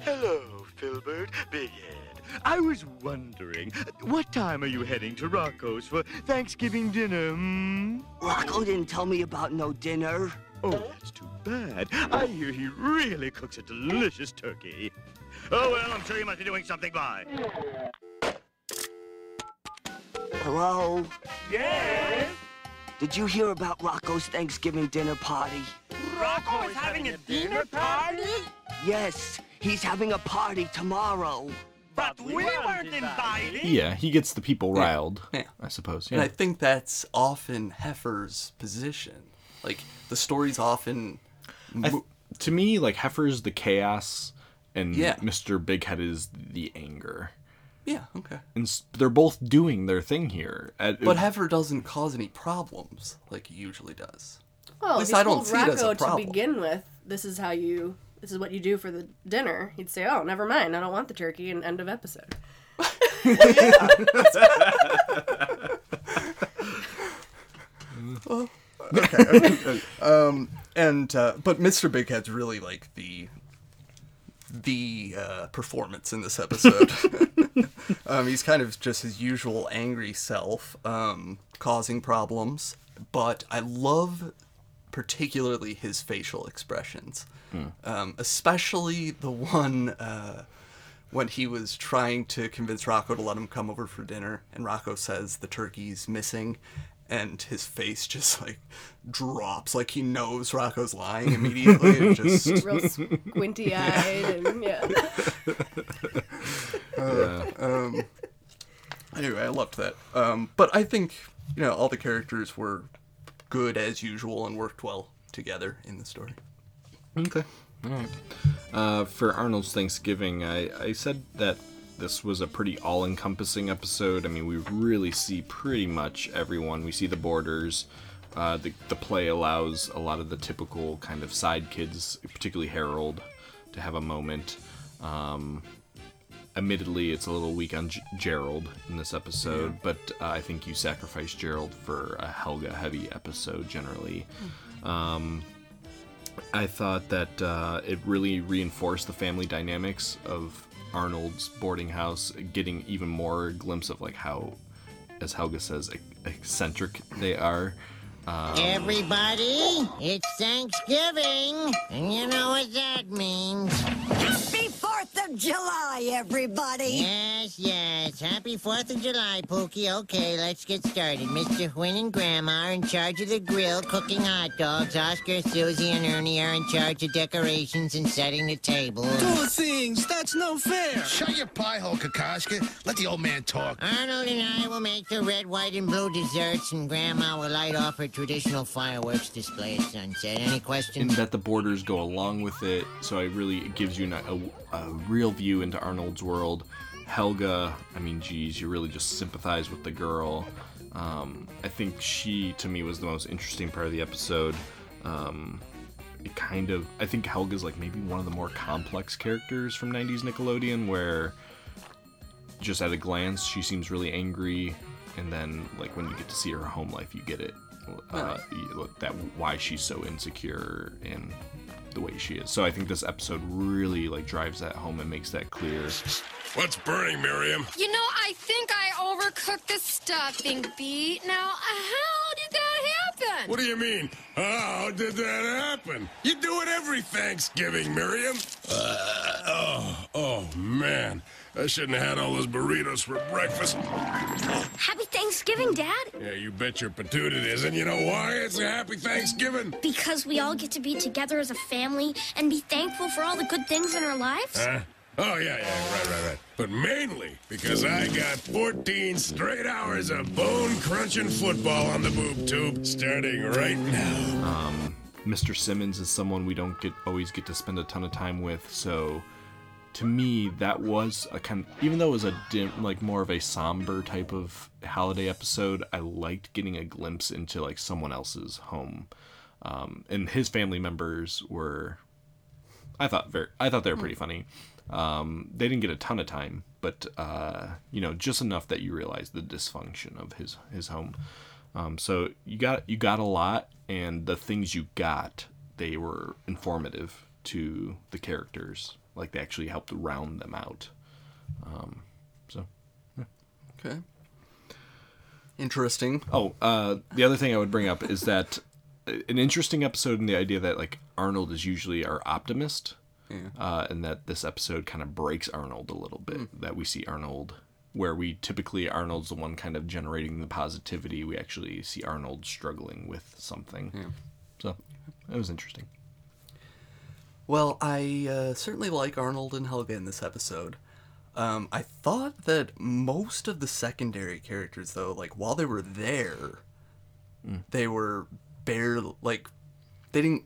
S1: Hello, Filbert, Big Head. I was wondering, what time are you heading to Rocko's for Thanksgiving dinner? Hmm?
S18: Rocko didn't tell me about no dinner.
S1: Oh, that's too bad. I hear he really cooks a delicious turkey. Oh, well, I'm sure you must be doing something by.
S18: Hello?
S1: Yes?
S18: Did you hear about Rocko's Thanksgiving dinner party?
S8: Rocko is having a dinner party?
S18: Yes, he's having a party tomorrow.
S8: But we weren't invited.
S4: yeah, he gets the people riled.
S3: Yeah.
S4: I suppose.
S3: And
S4: Yeah.
S3: I think that's often Heifer's position. Like, the story's often.
S4: I th- to me, like Heifer's the chaos, and
S3: Yeah.
S4: Mr. Big Head is the anger.
S3: Yeah, okay.
S4: And they're both doing their thing here. At-
S3: But Heifer doesn't cause any problems like he usually does.
S5: Well,
S3: At
S5: if
S3: least
S5: he
S3: I don't
S5: told
S3: see it as a
S5: Rocko to begin with, this is how you, this is what you do for the dinner. He'd say, "Oh, never mind. I don't want the turkey." And end of episode.
S3: Okay. um, and uh, but Mr. Bighead's really like the the uh, performance in this episode. um, he's kind of just his usual angry self, um, causing problems. But I love particularly his facial expressions, um, especially the one. Uh, when he was trying to convince Rocko to let him come over for dinner, and Rocko says the turkey's missing, and his face just like drops, like he knows Rocko's lying immediately. and just
S5: Real squinty eyed and yeah.
S3: Uh, um, anyway, I loved that. Um, but I think you know all the characters were good as usual and worked well together in the story.
S4: Okay. All right. Uh, for Arnold's Thanksgiving, I, I said that this was a pretty all encompassing episode. I mean, we really see pretty much everyone. We see the borders. Uh, the, the play allows a lot of the typical kind of side kids, particularly Harold, to have a moment. Um, admittedly, it's a little weak on G- Gerald in this episode, but uh, I think you sacrifice Gerald for a Helga heavy episode generally. Um, I thought that uh, it really reinforced the family dynamics of Arnold's boarding house, getting even more glimpse of like how, as Helga says, ec- eccentric they are. Um,
S19: Everybody, it's Thanksgiving, and you know what that means.
S20: Happy 4th of July, everybody!
S19: Yes, yes. Happy 4th of July, Pookie. Okay, let's get started. Mr. Huynh and Grandma are in charge of the grill, cooking hot dogs. Oscar, Susie, and Ernie are in charge of decorations and setting the table.
S15: Two things. That's no fair. Shut your pie hole, Kakashka. Let the old man talk.
S19: Arnold and I will make the red, white, and blue desserts, and Grandma will light off her traditional fireworks display at sunset. Any
S4: and
S19: questions?
S4: that the borders go along with it. So it really it gives you a, a, a real view into Arnold's world. Helga, I mean, geez, you really just sympathize with the girl. Um, I think she, to me, was the most interesting part of the episode. Um, it kind of, I think Helga's like maybe one of the more complex characters from 90s Nickelodeon, where just at a glance, she seems really angry. And then, like, when you get to see her home life, you get it. Uh, that why she's so insecure and the way she is. So I think this episode really like drives that home and makes that clear.
S21: What's burning, Miriam?
S22: You know, I think I overcooked the stuffing, Pete. Now, how did that happen?
S21: What do you mean? How did that happen? You do it every Thanksgiving, Miriam. Uh, oh, oh, man. I shouldn't have had all those burritos for breakfast.
S10: Happy Thanksgiving! Thanksgiving, Dad?
S21: Yeah, you bet your patoot it is. And you know why it's a happy Thanksgiving?
S10: Because we all get to be together as a family and be thankful for all the good things in our lives?
S21: Huh? Oh, yeah, yeah, right, right, right. But mainly because I got 14 straight hours of bone crunching football on the boob tube starting right now.
S4: Um, Mr. Simmons is someone we don't get always get to spend a ton of time with, so to me that was a kind of, even though it was a dim like more of a somber type of holiday episode, I liked getting a glimpse into like someone else's home. Um, and his family members were I thought very I thought they were pretty funny. Um, they didn't get a ton of time, but uh, you know, just enough that you realize the dysfunction of his his home. Um, so you got you got a lot, and the things you got, they were informative to the characters. Like they actually helped round them out. Um, so
S3: Okay. Interesting.
S4: Oh, uh, the other thing I would bring up is that uh, an interesting episode in the idea that like Arnold is usually our optimist,
S3: Yeah.
S4: uh, and that this episode kind of breaks Arnold a little bit. That we see Arnold where we typically Arnold's the one kind of generating the positivity. We actually see Arnold struggling with something.
S3: Yeah.
S4: So it was interesting.
S3: Well, I uh, certainly like Arnold and Helga in this episode. Um, I thought that most of the secondary characters, though, like while they were there, they were barely like they didn't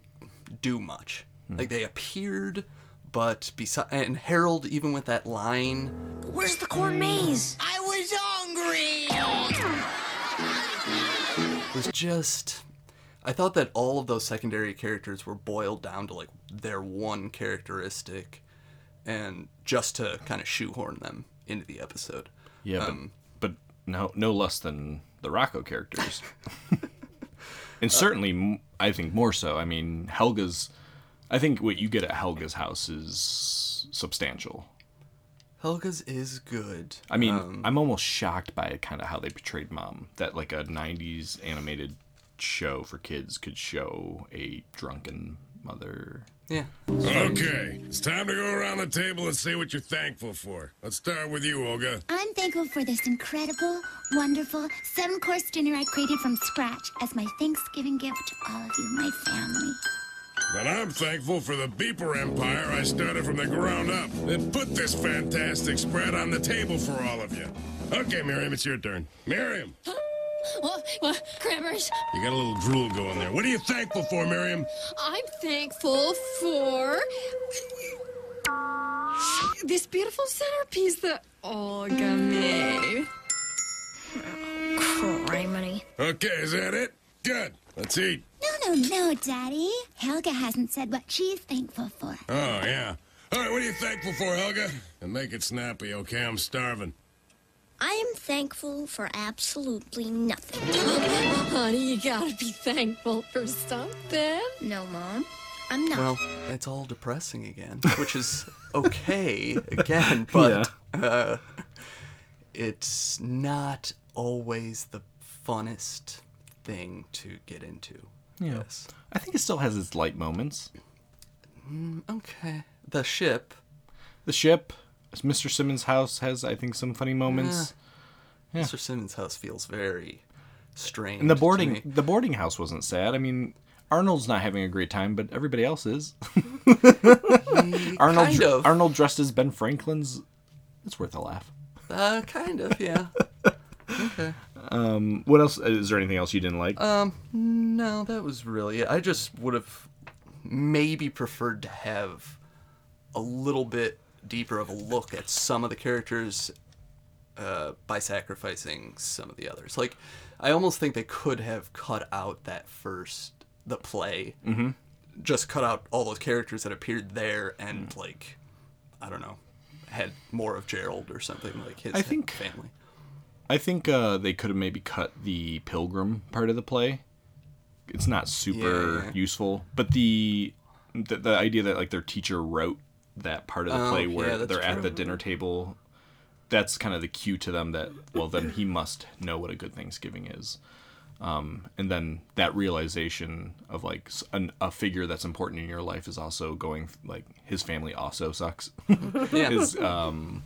S3: do much. Like they appeared, but beside and Harold, even with that line,
S10: Where's the corn maze?
S11: I was hungry.
S3: was just I thought that all of those secondary characters were boiled down to like their one characteristic and just to kind of shoehorn them into the episode.
S4: Yeah,
S3: Um,
S4: but, but no no less than the Rocko characters. and certainly, I think more so. I mean, Helga's. I think what you get at Helga's house is substantial.
S3: Helga's is good.
S4: I mean,
S3: Um,
S4: I'm almost shocked by kind of how they portrayed mom. That like a '90s animated show for kids could show a drunken mother.
S3: Yeah.
S21: Okay, it's time to go around the table and say what you're thankful for. Let's start with you, Olga.
S23: I'm thankful for this incredible, wonderful, seven course dinner I created from scratch as my Thanksgiving gift to all of you, my family.
S21: And I'm thankful for the Beeper Empire I started from the ground up that put this fantastic spread on the table for all of you. Okay, Miriam, it's your turn. Miriam,
S22: What? What? Cranberries?
S21: you got a little drool going there. What are you thankful for, Miriam?
S22: I'm thankful for this beautiful centerpiece that Olga made.
S10: Criminy.
S21: Okay, is that it? Good. Let's eat.
S23: No, no, no, Daddy. Helga hasn't said what she's thankful for.
S21: Oh, yeah. All right, what are you thankful for, Helga? And make it snappy, okay? I'm starving.
S10: I am thankful for absolutely nothing.
S22: Honey, you gotta be thankful for something.
S10: No, Mom. I'm not.
S3: Well, it's all depressing again, which is okay again, but uh, it's not always the funnest thing to get into.
S4: Yeah.
S3: Yes.
S4: I think it still has its light moments.
S3: Mm, okay. The ship.
S4: The ship. Mr. Simmons' house has, I think, some funny moments. Yeah.
S3: Mr. Simmons' house feels very strange.
S4: And the boarding the boarding house wasn't sad. I mean, Arnold's not having a great time, but everybody else is. Arnold
S3: kind of.
S4: Arnold dressed as Ben Franklin's. It's worth a laugh.
S3: Uh, kind of, yeah. okay.
S4: Um, what else? Is there anything else you didn't like?
S3: Um, no, that was really it. I just would have maybe preferred to have a little bit deeper of a look at some of the characters uh, by sacrificing some of the others. Like, I almost think they could have cut out that first the play,
S4: Mhm.
S3: just cut out all those characters that appeared there, and like, I don't know, had more of Gerald or something like his
S4: I think-
S3: family.
S4: I think uh, they could have maybe cut the pilgrim part of the play. It's not super
S3: Yeah.
S4: useful, but the, the the idea that like their teacher wrote that part of the
S3: Oh,
S4: play
S3: yeah,
S4: where
S3: that's
S4: they're at the dinner table, that's kind of the cue to them that well then he must know what a good Thanksgiving is. Um, and then that realization of like an, a figure that's important in your life is also going like his family also sucks.
S3: Yeah.
S4: is um,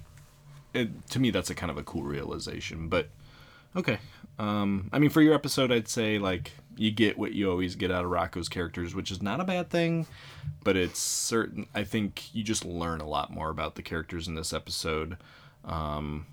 S4: it, to me that's a kind of a cool realization. But Okay. Um, I mean, for your episode, I'd say like you get what you always get out of Rocko's characters, which is not a bad thing, but it's certain. I think you just learn a lot more about the characters in this episode. Um,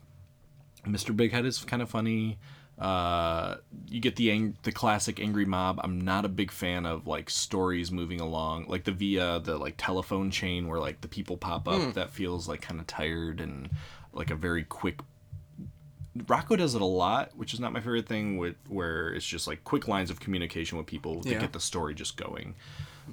S4: Mr. Big Head is kind of funny. Uh, you get the ang- the classic angry mob. I'm not a big fan of like stories moving along, like the via the like telephone chain where like the people pop up.
S3: Hmm.
S4: That feels like kind of tired and like a very quick Rocko does it a lot, which is not my favorite thing. With where it's just like quick lines of communication with people to
S3: Yeah.
S4: get the story just going.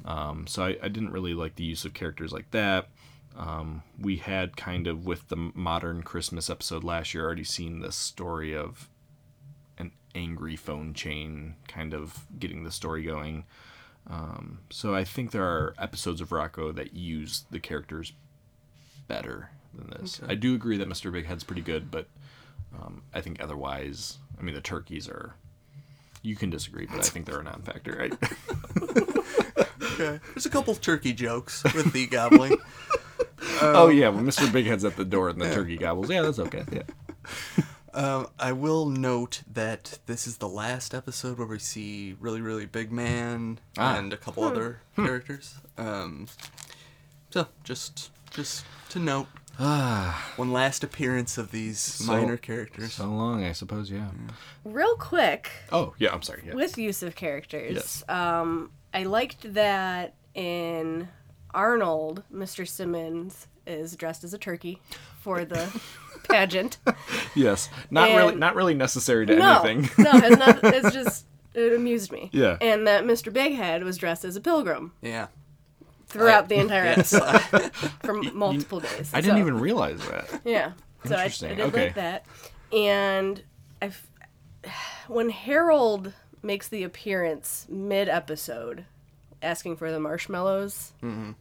S4: Um, so I, I didn't really like the use of characters like that. Um, we had kind of with the modern Christmas episode last year already seen this story of an angry phone chain kind of getting the story going. Um, so I think there are episodes of Rocko that use the characters better than this.
S3: Okay.
S4: I do agree that Mr. Big Head's pretty good, but um, I think otherwise, I mean, the turkeys are. You can disagree, but I think they're a non-factor, right?
S3: Okay. There's a couple of turkey jokes with the gobbling.
S4: oh
S3: Um,
S4: yeah, when Mr. Big Head's at the door and the turkey gobbles, yeah, that's okay. Yeah.
S3: Um, I will note that this is the last episode where we see really, really big man
S4: Ah.
S3: and a couple
S4: Hmm.
S3: other
S4: Hmm.
S3: characters. Um, so just, just to note,
S4: Ah.
S3: one last appearance of these
S4: So-
S3: minor characters.
S4: So long, I suppose. Yeah.
S5: Real quick,
S4: Oh yeah, I'm sorry. Yeah.
S5: with use of characters,
S4: Yes.
S5: um, I liked that in Arnold, Mr. Simmons is dressed as a turkey for the pageant.
S4: Yes. Not really. Not really necessary to
S5: no,
S4: anything.
S5: no, it's not. It's just it amused me.
S4: Yeah.
S5: And that Mr. Bighead was dressed as a pilgrim
S3: Yeah.
S5: Throughout
S3: I-
S5: the entire
S3: yes.
S5: episode for multiple days.
S4: I didn't
S5: So-
S4: even realize that.
S5: Yeah. So I, I did
S4: Okay.
S5: like that. And I, when Harold makes the appearance mid episode, asking for the marshmallows,
S3: Mm-hmm.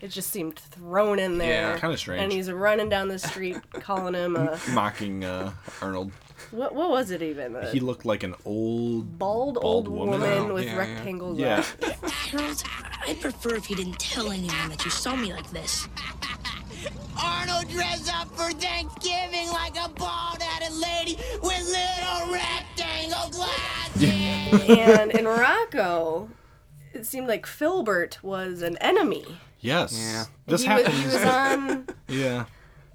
S5: it just seemed thrown in there.
S4: Yeah, kinda strange.
S5: And he's running down the street calling him a
S4: Mocking uh, Arnold.
S5: What? What was it even? A
S4: He looked like an old
S5: bald, old woman,
S4: woman.
S5: Oh, with
S4: Yeah, yeah.
S5: rectangle
S4: Yeah.
S5: glasses.
S16: Harold, I'd prefer if you didn't tell anyone that you saw me like this.
S11: Arnold dressed up for Thanksgiving like a bald-headed lady with little rectangle glasses.
S5: and in Rocko, it seemed like Filbert was an enemy.
S4: Yes.
S3: Yeah.
S4: This
S5: he, was,
S4: happens.
S5: he was on.
S4: yeah.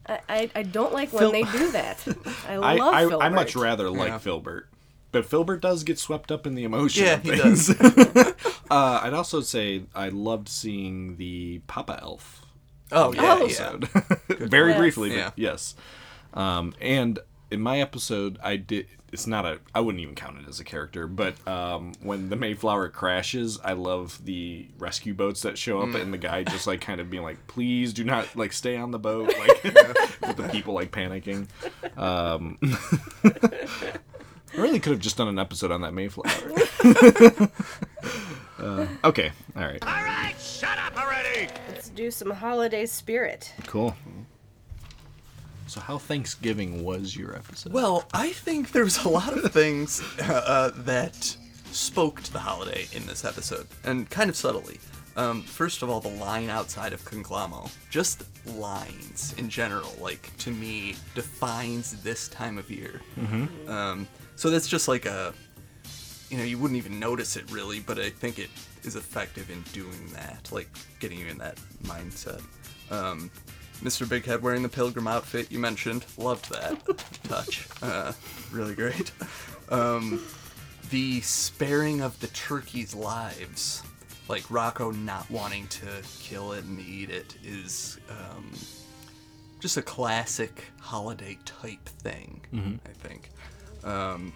S5: I, I, I don't like when
S4: Phil-
S5: they do that. I
S4: I,
S5: love
S4: I,
S5: Filbert.
S4: I much rather like
S3: Yeah.
S4: Filbert. But Filbert does get swept up in the emotion.
S3: Yeah,
S4: of
S3: he
S4: things.
S3: does.
S4: uh, I'd also say I loved seeing the Papa Elf.
S3: Oh, yeah, yeah.
S4: episode. Very
S3: Yes.
S4: briefly, but
S3: Yeah.
S4: yes. Um, and in my episode, I did. It's not a. I wouldn't even count it as a character, but um, when the Mayflower crashes, I love the rescue boats that show up,
S3: Mm.
S4: and the guy just like kind of being like, "Please do not like stay on the boat," like with the people like panicking. Um, I really could have just done an episode on that Mayflower. uh, okay, all right,
S1: All right, shut up already!
S5: Let's do some holiday spirit.
S4: cool. So, how Thanksgiving was your episode?
S3: Well, I think there was a lot of things uh, uh, that spoke to the holiday in this episode, and kind of subtly. Um, first of all, the line outside of Conglom-O, just lines in general, like to me, defines this time of year.
S4: Mhm.
S3: Um, so that's just like a, you know, you wouldn't even notice it really, but I think it is effective in doing that, like getting you in that mindset. Um, Mr. Big Head wearing the pilgrim outfit you mentioned, loved that touch. Uh, really great. Um, the sparing of the turkeys' lives, like Rocko not wanting to kill it and eat it, is um, just a classic holiday type thing.
S4: Mhm.
S3: I think. Um,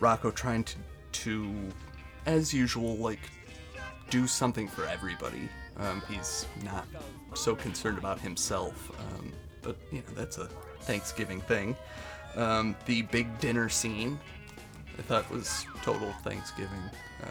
S3: Rocko trying to, to, as usual, like do something for everybody. Um, he's not so concerned about himself, um, but you know that's a Thanksgiving thing. Um, the big dinner scene, I thought was total Thanksgiving.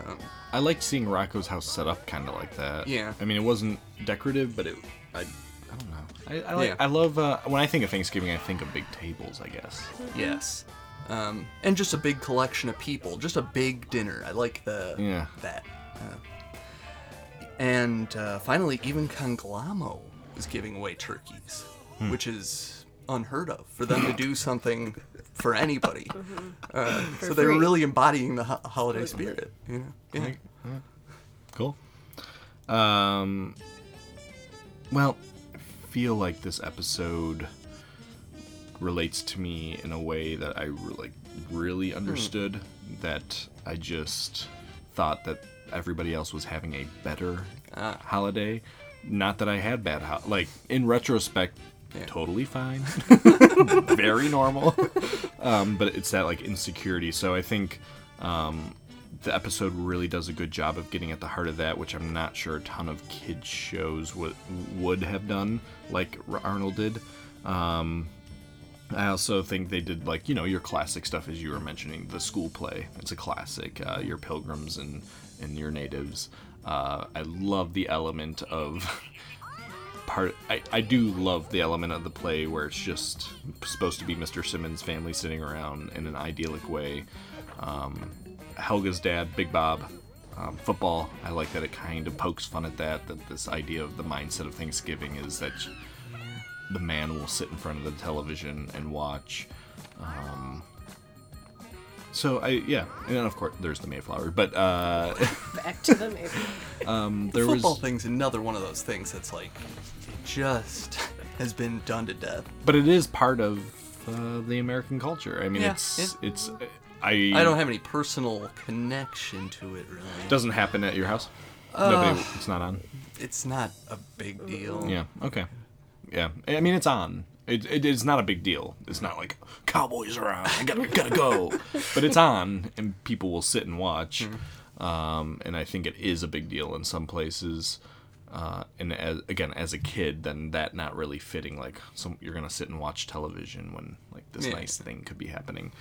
S3: Um,
S4: I liked seeing Rocko's house set up kind of like that.
S3: Yeah.
S4: I mean, it wasn't decorative, but it. I. I don't know. I, I like.
S3: Yeah.
S4: I love. Uh, when I think of Thanksgiving, I think of big tables. I guess.
S3: Yes. Um, and just a big collection of people, just a big dinner. I like the
S4: Yeah.
S3: that. Uh, and uh, finally, even Conglom-O is giving away turkeys,
S4: Hmm.
S3: which is unheard of for them to do something for anybody. Uh,
S5: For
S3: so they were
S5: free.
S3: really embodying the ho- holiday spirit. You know? Yeah.
S4: Uh, Cool. Um, well, I feel like this episode relates to me in a way that I re- like really understood. That I just thought that everybody else was having a better holiday. Not that I had bad ho- like in retrospect. Totally fine, very normal. um, but it's that like insecurity. So I think um, the episode really does a good job of getting at the heart of that, which I'm not sure a ton of kids shows would would have done like R- Arnold did. Um, I also think they did like you know your classic stuff as you were mentioning the school play. It's a classic. Uh, your pilgrims and and your natives. Uh, I love the element of part. I, I do love the element of the play where it's just supposed to be Mr. Simmons' family sitting around in an idyllic way. Um, Helga's dad, Big Bob, um, football. I like that it kind of pokes fun at that. That this idea of the mindset of Thanksgiving is that the man will sit in front of the television and watch. Um, so I yeah, and then of course there's the Mayflower, but uh,
S5: Back to the Mayflower.
S4: um,
S3: The
S4: there
S3: football
S4: was
S3: thing's another one of those things that's like it just has been done to death.
S4: but it is part of uh, the American culture. I mean,
S3: Yeah,
S4: it's
S3: yeah.
S4: it's I
S3: I don't have any personal connection to it really.
S4: doesn't happen at your house.
S3: Uh,
S4: Nobody, it's not on.
S3: It's not a big deal.
S4: Yeah. Okay. Yeah. I mean, it's on. It, it, it's not a big deal. It's not like Cowboys are on. I gotta gotta go. but it's on, and people will sit and watch. Um, and I think it is a big deal in some places. Uh, and as, again, as a kid, then that not really fitting. Like, some you're gonna sit and watch television when like this
S3: Yeah.
S4: nice thing could be happening.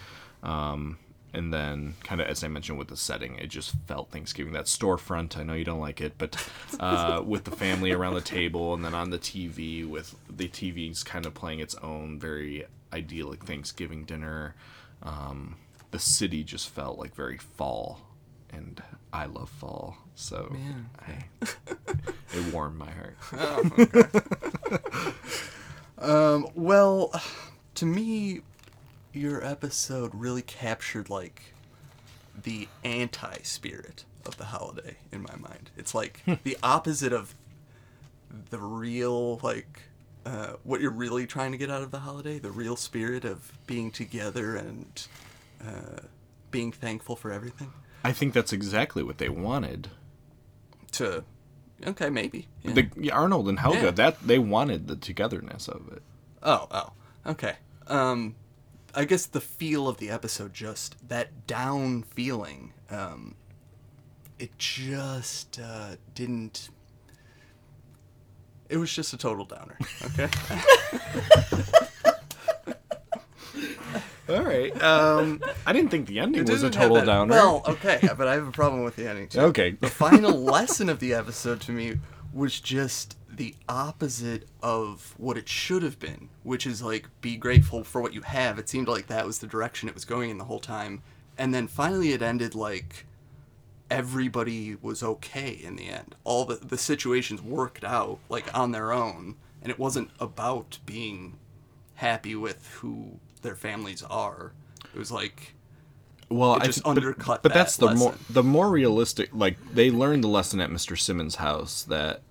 S4: Um, and then, kind of as I mentioned with the setting, it just felt Thanksgiving. That storefront, I know you don't like it, but uh, with the family around the table, and then on the TV with the TV's kind of playing its own very idyllic Thanksgiving dinner. Um, the city just felt like very fall, and I love fall, so
S3: Man.
S4: I, it warmed my heart.
S3: Oh, okay. um, well, to me, your episode really captured like the anti-spirit of the holiday in my mind. It's like the opposite of the real like uh, what you're really trying to get out of the holiday, the real spirit of being together and uh, being thankful for everything.
S4: I think that's exactly what they wanted.
S3: To okay, maybe. Yeah.
S4: The yeah, Arnold and Helga,
S3: Yeah.
S4: that they wanted the togetherness of it.
S3: Oh, oh, okay. Um, I guess the feel of the episode, just that down feeling, um, it just uh, didn't. It was just a total downer. Okay.
S4: All right. Um, I didn't think the ending was a total
S3: that-
S4: downer.
S3: Well, okay, but I have a problem with the ending too.
S4: Okay.
S3: The final lesson of the episode to me was just the opposite of what it should have been, which is like be grateful for what you have. It seemed like that was the direction it was going in the whole time. And then finally it ended like everybody was okay in the end. All the the situations worked out like on their own, and it wasn't about being happy with who their families are. It was like
S4: well,
S3: it
S4: I
S3: just
S4: but-
S3: undercut.
S4: But,
S3: that
S4: that's the more the more realistic. Like they learned the lesson at Mr. Simmons' house that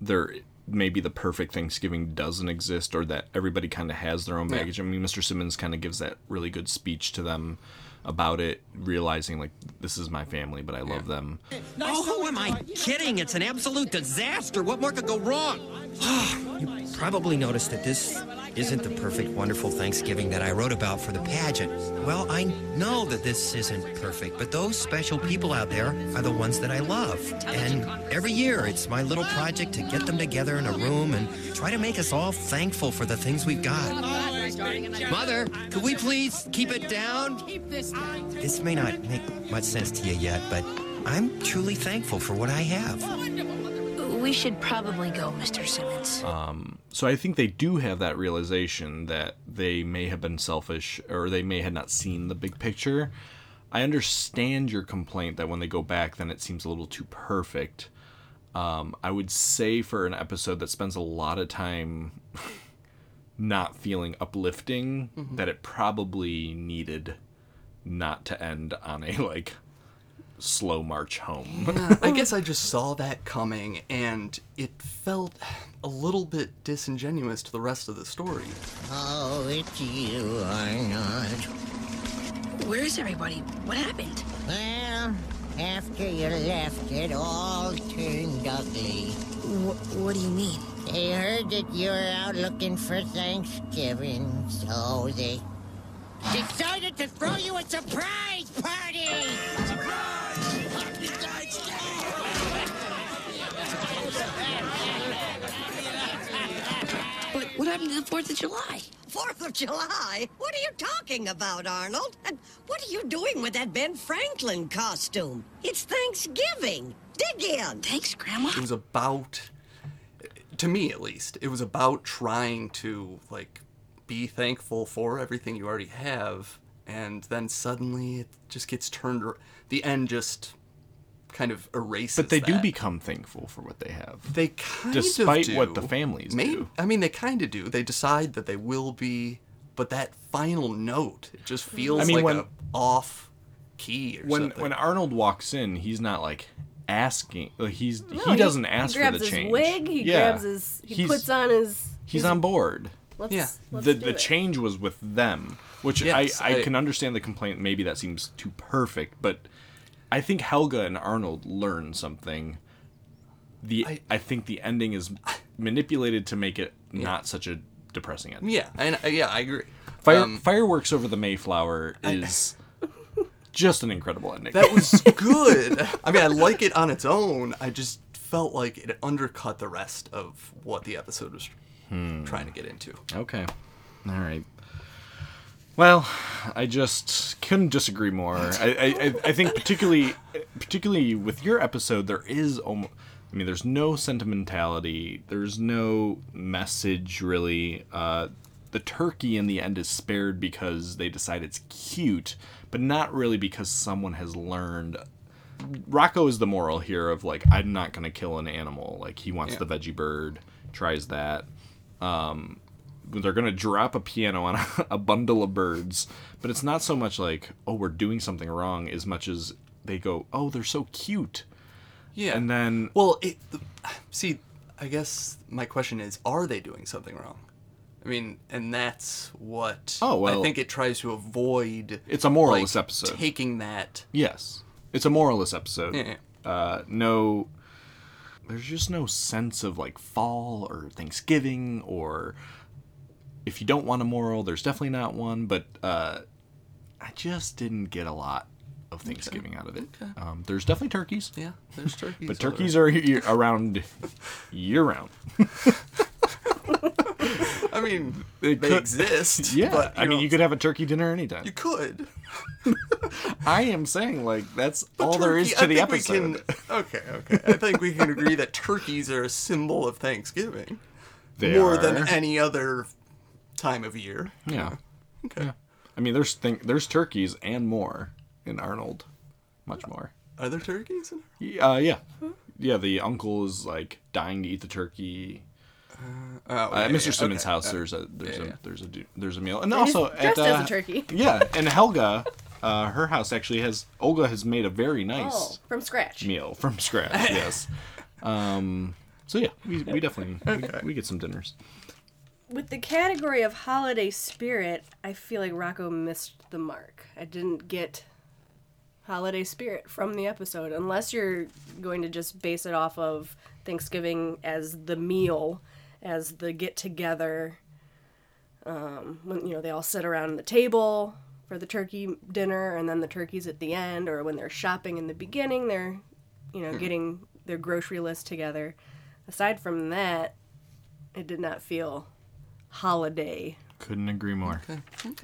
S4: there maybe the perfect Thanksgiving doesn't exist, or that everybody kind of has their own
S3: Yeah.
S4: baggage. I mean, Mr. Simmons kind of gives that really good speech to them about it, realizing like this is my family, but I love them.
S9: Oh, who am I kidding? It's an absolute disaster. What more could go wrong? you probably noticed that this isn't the perfect, wonderful Thanksgiving that I wrote about for the pageant. Well, I know that this isn't perfect, but those special people out there are the ones that I love. And every year, it's my little project to get them together in a room and try to make us all thankful for the things we've got. Mother, could we please keep it down? This may not make much sense to you yet, but I'm truly thankful for what I have.
S16: We should probably go, Mr. Simmons.
S4: Um, so I think they do have that realization that they may have been selfish or they may have not seen the big picture. I understand your complaint that when they go back, then it seems a little too perfect. Um, I would say for an episode that spends a lot of time not feeling uplifting
S3: Mhm.
S4: that it probably needed not to end on a like slow march home.
S3: Yeah, I guess I just saw that coming, and it felt a little bit disingenuous to the rest of the story.
S19: Oh, it's you, Arnold.
S16: Where is everybody? What happened?
S19: Well, after you left, it all turned ugly.
S16: Wh- what do you mean?
S19: They heard that you were out looking for Thanksgiving, so they decided to throw you a surprise party!
S16: But what happened to the 4th of July?
S20: Fourth of July? What are you talking about, Arnold? And what are you doing with that Ben Franklin costume? It's Thanksgiving. Dig in.
S16: Thanks, Grandma.
S3: It was about, to me at least, it was about trying to like be thankful for everything you already have, and then suddenly it just gets turned. The end just kind of erases.
S4: But they do become thankful for what they have.
S3: They kind
S4: despite
S3: of do.
S4: what the families
S3: May-
S4: do.
S3: I mean, they kind of do. They decide that they will be, but that final note, it just feels
S4: I mean,
S3: like
S4: when-
S3: a off key or
S4: When
S3: something.
S4: when Arnold walks in, he's not like asking. Like he's
S5: No,
S4: he doesn't ask
S5: he
S4: for the change.
S5: his wig. He
S4: yeah.
S5: grabs his. He
S4: He's-
S5: puts on his.
S4: He's
S5: his-
S4: on board.
S5: Let's,
S3: Yeah.
S5: Let's
S4: the
S5: do
S4: the
S5: it.
S4: change was with them, which
S3: Yes,
S4: I, I
S3: I-
S4: can understand the complaint. Maybe that seems too perfect, but I think Helga and Arnold learn something. The I, think the ending is manipulated to make it not such a depressing ending.
S3: yeah, and uh, yeah, I agree.
S4: Fire,
S3: Um,
S4: fireworks over the Mayflower is just an incredible ending.
S3: That was good. I mean, I like it on its own. I just felt like it undercut the rest of what the episode was
S4: Hmm.
S3: trying to get into.
S4: Okay. All right. Well, I just couldn't disagree more. I, I, I- think particularly particularly with your episode, there is almost. I mean, there's no sentimentality. There's no message really. Uh, the turkey in the end is spared because they decide it's cute, but not really because someone has learned. Rocko is the moral here of like I'm not gonna kill an animal. Like he wants
S3: Yeah.
S4: the veggie bird, tries that. Um, they're gonna drop a piano on a, a bundle of birds, but it's not so much like oh we're doing something wrong as much as they go oh they're so cute.
S3: Yeah.
S4: And then
S3: Well, it see, I guess my question is, are they doing something wrong? I mean, and that's what
S4: Oh, well-
S3: I think it tries to avoid.
S4: It's a moralist
S3: like,
S4: episode.
S3: Taking that.
S4: Yes, it's a moralist episode.
S3: Yeah.
S4: Uh, no, there's just no sense of like fall or Thanksgiving or if you don't want a moral, there's definitely not one. But uh, I just didn't get a lot of Thanksgiving out of it. Um, there's definitely turkeys.
S3: Yeah, there's turkeys.
S4: But turkeys are year, around year round.
S3: I mean,
S4: They
S3: they
S4: could-
S3: exist.
S4: Yeah,
S3: but,
S4: I mean, you could have a turkey dinner anytime.
S3: You could.
S4: I am saying like that's
S3: But
S4: all there is to
S3: I
S4: the
S3: think we
S4: episode.
S3: can- okay, okay. I think we can agree that turkeys are a symbol of Thanksgiving
S4: They
S3: more
S4: are.
S3: than any other time of year.
S4: Yeah.
S3: Okay.
S4: Yeah. I mean, there's thing, there's turkeys and more in Arnold, much more.
S3: Are there turkeys? In-
S4: Y- Uh, yeah, yeah. The uncle is like dying to eat the turkey.
S3: oh,
S4: Uh,
S3: yeah,
S4: at Mr.
S3: yeah,
S4: Simmons'
S3: okay.
S4: house,
S3: Uh,
S4: there's a there's
S3: yeah,
S4: a
S3: yeah.
S4: there's a there's a meal, and
S5: And he's
S4: also at
S5: dressed as a
S4: uh,
S5: turkey.
S4: Yeah, and Helga, uh, her house actually has Olga has made a very nice
S5: Oh, from scratch.
S4: meal from scratch. yes. Um. So yeah, we, we definitely
S3: Okay.
S4: we, we get some dinners.
S5: With the category of holiday spirit, I feel like Rocko missed the mark. I didn't get holiday spirit from the episode unless you're going to just base it off of Thanksgiving as the meal, as the get together. Um, when you know they all sit around the table for the turkey dinner, and then the turkey's at the end, or when they're shopping in the beginning, they're you know
S4: Hmm.
S5: getting their grocery list together. Aside from that, it did not feel holiday.
S4: Couldn't agree more.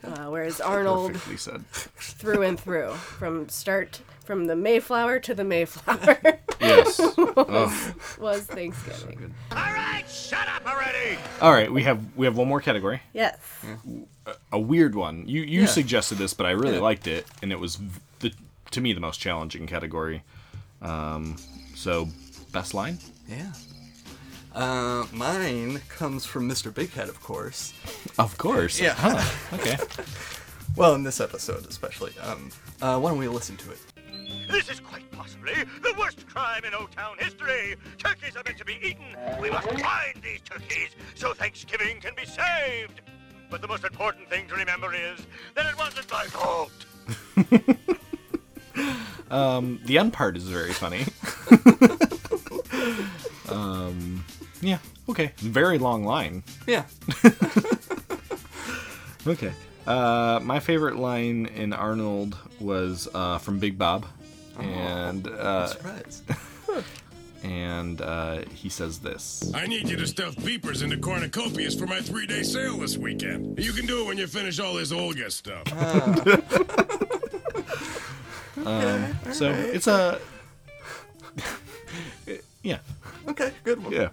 S5: Uh, whereas Arnold,
S4: Perfectly said.
S5: through and through, from start from the Mayflower to the Mayflower,
S4: Yes.
S5: was,
S4: Oh.
S5: was Thanksgiving.
S4: All right, shut up already! All right, we have we have one more category.
S5: Yes.
S4: A, a weird one. You you
S3: Yeah.
S4: suggested this, but I really
S3: Yeah.
S4: liked it, and it was v- the to me the most challenging category. Um, so best line.
S3: Yeah. Uh, mine comes from Mr. Bighead, of course.
S4: Of course.
S3: Yeah.
S4: Huh, okay.
S3: well, in this episode especially. Um, uh, why don't we listen to it?
S1: This is quite possibly the worst crime in O-Town history. Turkeys are meant to be eaten. We must find these turkeys so Thanksgiving can be saved. But the most important thing to remember is that it wasn't my fault.
S4: Um, the end part is very funny. um, yeah. Okay. Very long line.
S3: Yeah.
S4: Okay. Uh, my favorite line in Arnold was uh, from Big Bob, and uh,
S3: surprised.
S4: and uh, he says this.
S21: I need you to stuff beepers into cornucopias for my three-day sale this weekend. You can do it when you finish all this Olga stuff.
S4: Um, so it's a yeah.
S3: Okay, good one.
S4: Yeah.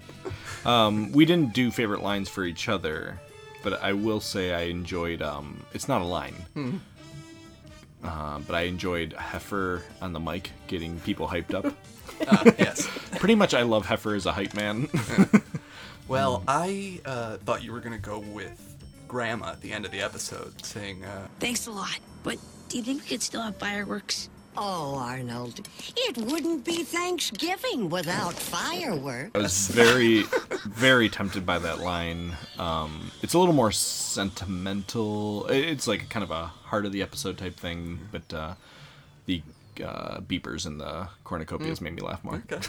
S4: Um, we didn't do favorite lines for each other, but I will say I enjoyed. Um, it's not a line,
S3: Hmm.
S4: uh, but I enjoyed Heifer on the mic getting people hyped up.
S3: Ah, yes.
S4: Pretty much, I love Heifer as a hype man.
S3: Well, I uh, thought you were gonna go with Grandma at the end of the episode, saying, uh,
S16: Thanks a lot. But do you think we could still have fireworks?
S20: Oh, Arnold, it wouldn't be Thanksgiving without fireworks.
S4: I was very, very tempted by that line. Um, it's a little more sentimental. It's like kind of a heart of the episode type thing, but uh, the uh, beepers and the cornucopias
S3: Mm.
S4: made me laugh more.
S3: Okay.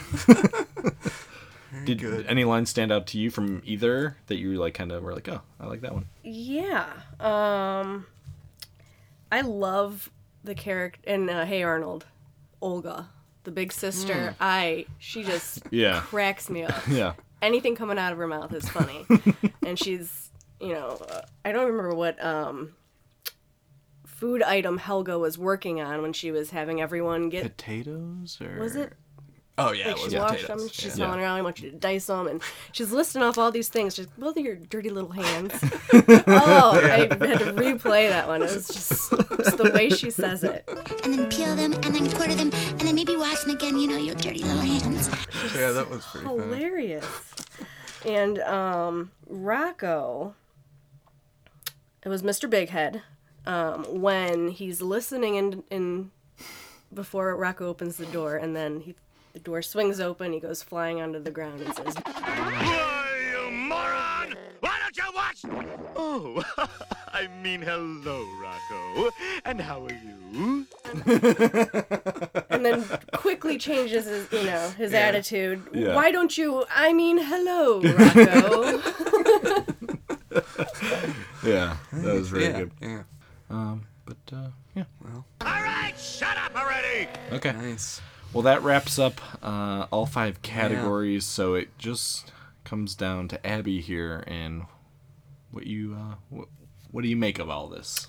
S4: Did
S3: good.
S4: any lines stand out to you from either that you like kind of were like, oh, I like that one?
S5: Yeah. Um I love the character in uh, Hey Arnold, Olga, the big sister.
S4: Mm.
S5: I she just
S4: Yeah.
S5: cracks me up.
S4: Yeah.
S5: Anything coming out of her mouth is funny. and she's, you know, uh, I don't remember what um food item Helga was working on when she was having everyone get
S4: Potatoes or
S5: was it
S3: "Oh yeah,
S5: like
S3: it
S5: she washed them, she's
S3: yeah.
S5: telling around, I want you to dice them, and she's listing off all these things. She's both of your dirty little hands. oh, I had to replay that one. It was just, just the way she says it.
S23: And then peel them, and then quarter them, and then maybe wash them again, you know, your dirty little hands.
S3: Yeah, that was pretty funny.
S5: Hilarious. And um, Rocko, it was Mr. Bighead. Um, when he's listening in, in before Rocko opens the door, and then he, the door swings open, he goes flying onto the ground and says,
S1: Why, you moron! Why don't you watch? Oh, I mean, hello, Rocko. And how are you?
S5: and then quickly changes his, you know, his
S1: Yeah.
S5: attitude.
S1: Yeah.
S5: Why don't you? I mean, hello, Rocko.
S4: Yeah, that was very
S3: Yeah,
S4: good.
S3: yeah.
S4: Um, but uh, yeah.
S3: Well.
S1: All right, shut up already!
S4: Okay.
S3: Nice.
S4: Well, that wraps up uh, all five categories. So it just comes down to Abby here, and what you uh, what, what do you make of all this?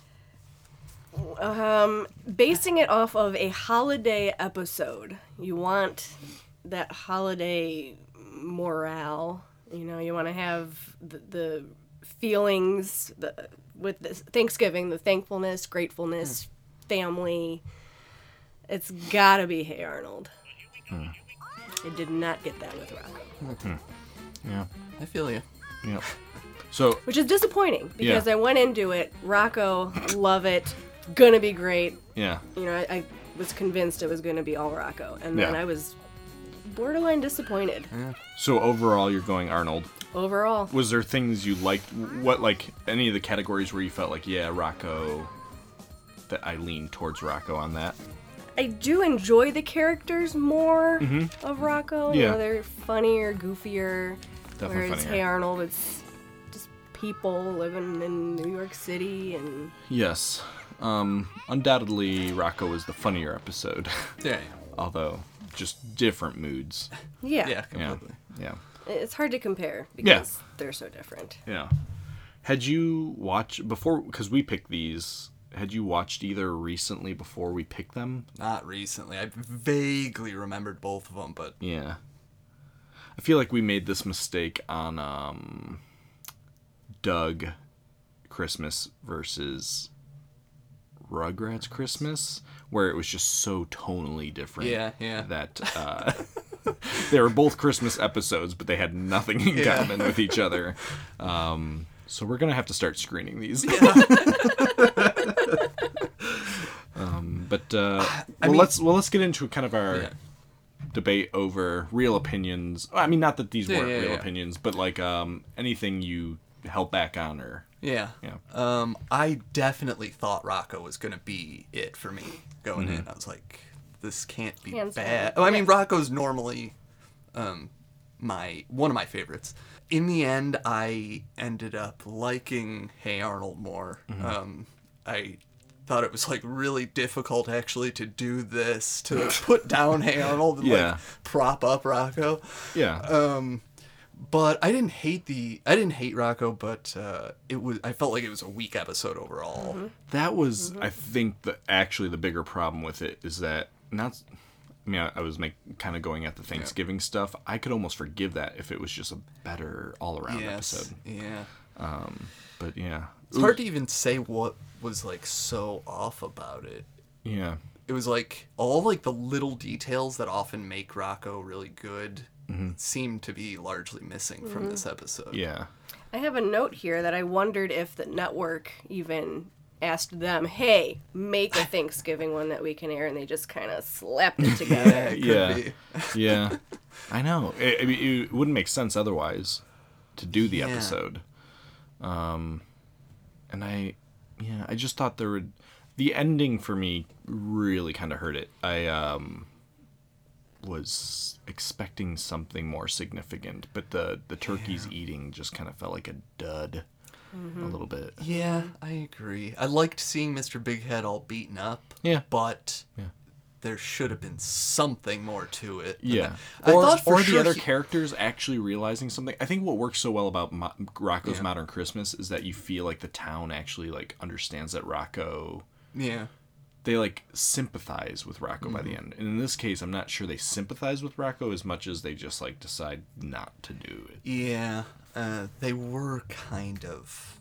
S5: um, basing it off of a holiday episode, you want that holiday morale. You know, you want to have the, the feelings the, with this Thanksgiving, the thankfulness, gratefulness, family. It's gotta be Hey Arnold.
S4: Hmm.
S5: I did not get that with Rocko.
S4: Hmm. Yeah.
S3: I feel you.
S4: Yeah. So
S5: Which is disappointing because
S4: Yeah.
S5: I went into it, Rocko, love it, gonna be great.
S4: yeah.
S5: You know, I, I was convinced it was gonna be all Rocko, and then
S4: Yeah.
S5: I was borderline disappointed Yeah.
S4: So overall, you're going Arnold.
S5: overall.
S4: Was there things you liked? What like any of the categories where you felt like, yeah, Rocko? That I leaned towards Rocko on that.
S5: I do enjoy the characters more
S4: Mhm.
S5: of Rocko. You
S4: Yeah.
S5: know, they're funnier, goofier.
S4: Definitely
S5: whereas
S4: funnier.
S5: Hey Arnold, it's just people living in New York City and
S4: Yes. Um, undoubtedly, Rocko was the funnier episode.
S3: Yeah.
S4: Although, just different moods.
S5: Yeah.
S3: Yeah,
S4: Yeah.
S3: completely.
S4: Yeah.
S5: it's hard to compare
S4: Yeah.
S5: because they're so different.
S4: Yeah. Had you watched before? Because we picked these. Had you watched either recently before we picked them?
S3: Not recently. I vaguely remembered both of them, but
S4: Yeah. I feel like we made this mistake on um, Doug Christmas versus Rugrats Christmas, where it was just so tonally different.
S3: Yeah, yeah.
S4: That uh, they were both Christmas episodes, but they had nothing in
S3: Yeah.
S4: common with each other. Um, so we're gonna have to start screening these. um, but uh, well,
S3: mean-
S4: let's well let's get into kind of our
S3: Yeah.
S4: debate over real opinions. I mean, not that these
S3: Yeah,
S4: weren't
S3: yeah,
S4: real
S3: yeah.
S4: opinions, but like um, anything you held back on or
S3: Yeah.
S4: Yeah.
S3: Um, I definitely thought Rocko was gonna be it for me going
S4: Mhm.
S3: in. I was like, this can't be
S5: Hands
S3: bad. Oh, I mean,
S5: Yeah.
S3: Rocko's normally um, my one of my favorites. In the end, I ended up liking Hey Arnold more.
S4: Mhm.
S3: Um, I thought it was like really difficult actually to do this to put down Hey Arnold and
S4: Yeah.
S3: like prop up Rocko.
S4: Yeah.
S3: Um, but I didn't hate the I didn't hate Rocko, but uh, it was I felt like it was a weak episode overall.
S4: That was, I think, the actually the bigger problem with it is that not. I mean, I, I was make, kind of going at the Thanksgiving stuff. I could almost forgive that if it was just a better all around
S3: Yes,
S4: episode.
S3: yeah.
S4: Um, but yeah,
S3: It's hard to even say what was like so off about it.
S4: Yeah.
S3: It was like all like the little details that often make Rocko really good
S4: Mhm.
S3: seem to be largely missing from this episode.
S4: Yeah.
S5: I have a note here that I wondered if the network even asked them, "Hey, make a Thanksgiving one that we can air," and they just kind of slapped it together.
S4: yeah, yeah. I know. I I mean, it wouldn't make sense otherwise to do the
S3: Yeah.
S4: episode. Um, and I, yeah, I just thought there would. The ending for me really kind of hurt it. I um was expecting something more significant, but the the turkey's eating just kind of felt like a dud a little bit.
S3: Yeah, I agree. I liked seeing Mr. Bighead all beaten up.
S4: Yeah.
S3: But
S4: Yeah.
S3: There should have been something more to it.
S4: Yeah, or,
S3: thought for
S4: or the other
S3: he-
S4: characters actually realizing something. I think what works so well about Mo- Rocko's
S3: Yeah.
S4: Modern Christmas is that you feel like the town actually like understands that Rocko.
S3: Yeah.
S4: They like sympathize with Rocko by
S3: Mm-hmm.
S4: the end, and in this case, I'm not sure they sympathize with Rocko as much as they just like decide not to do it.
S3: Yeah, uh, they were kind of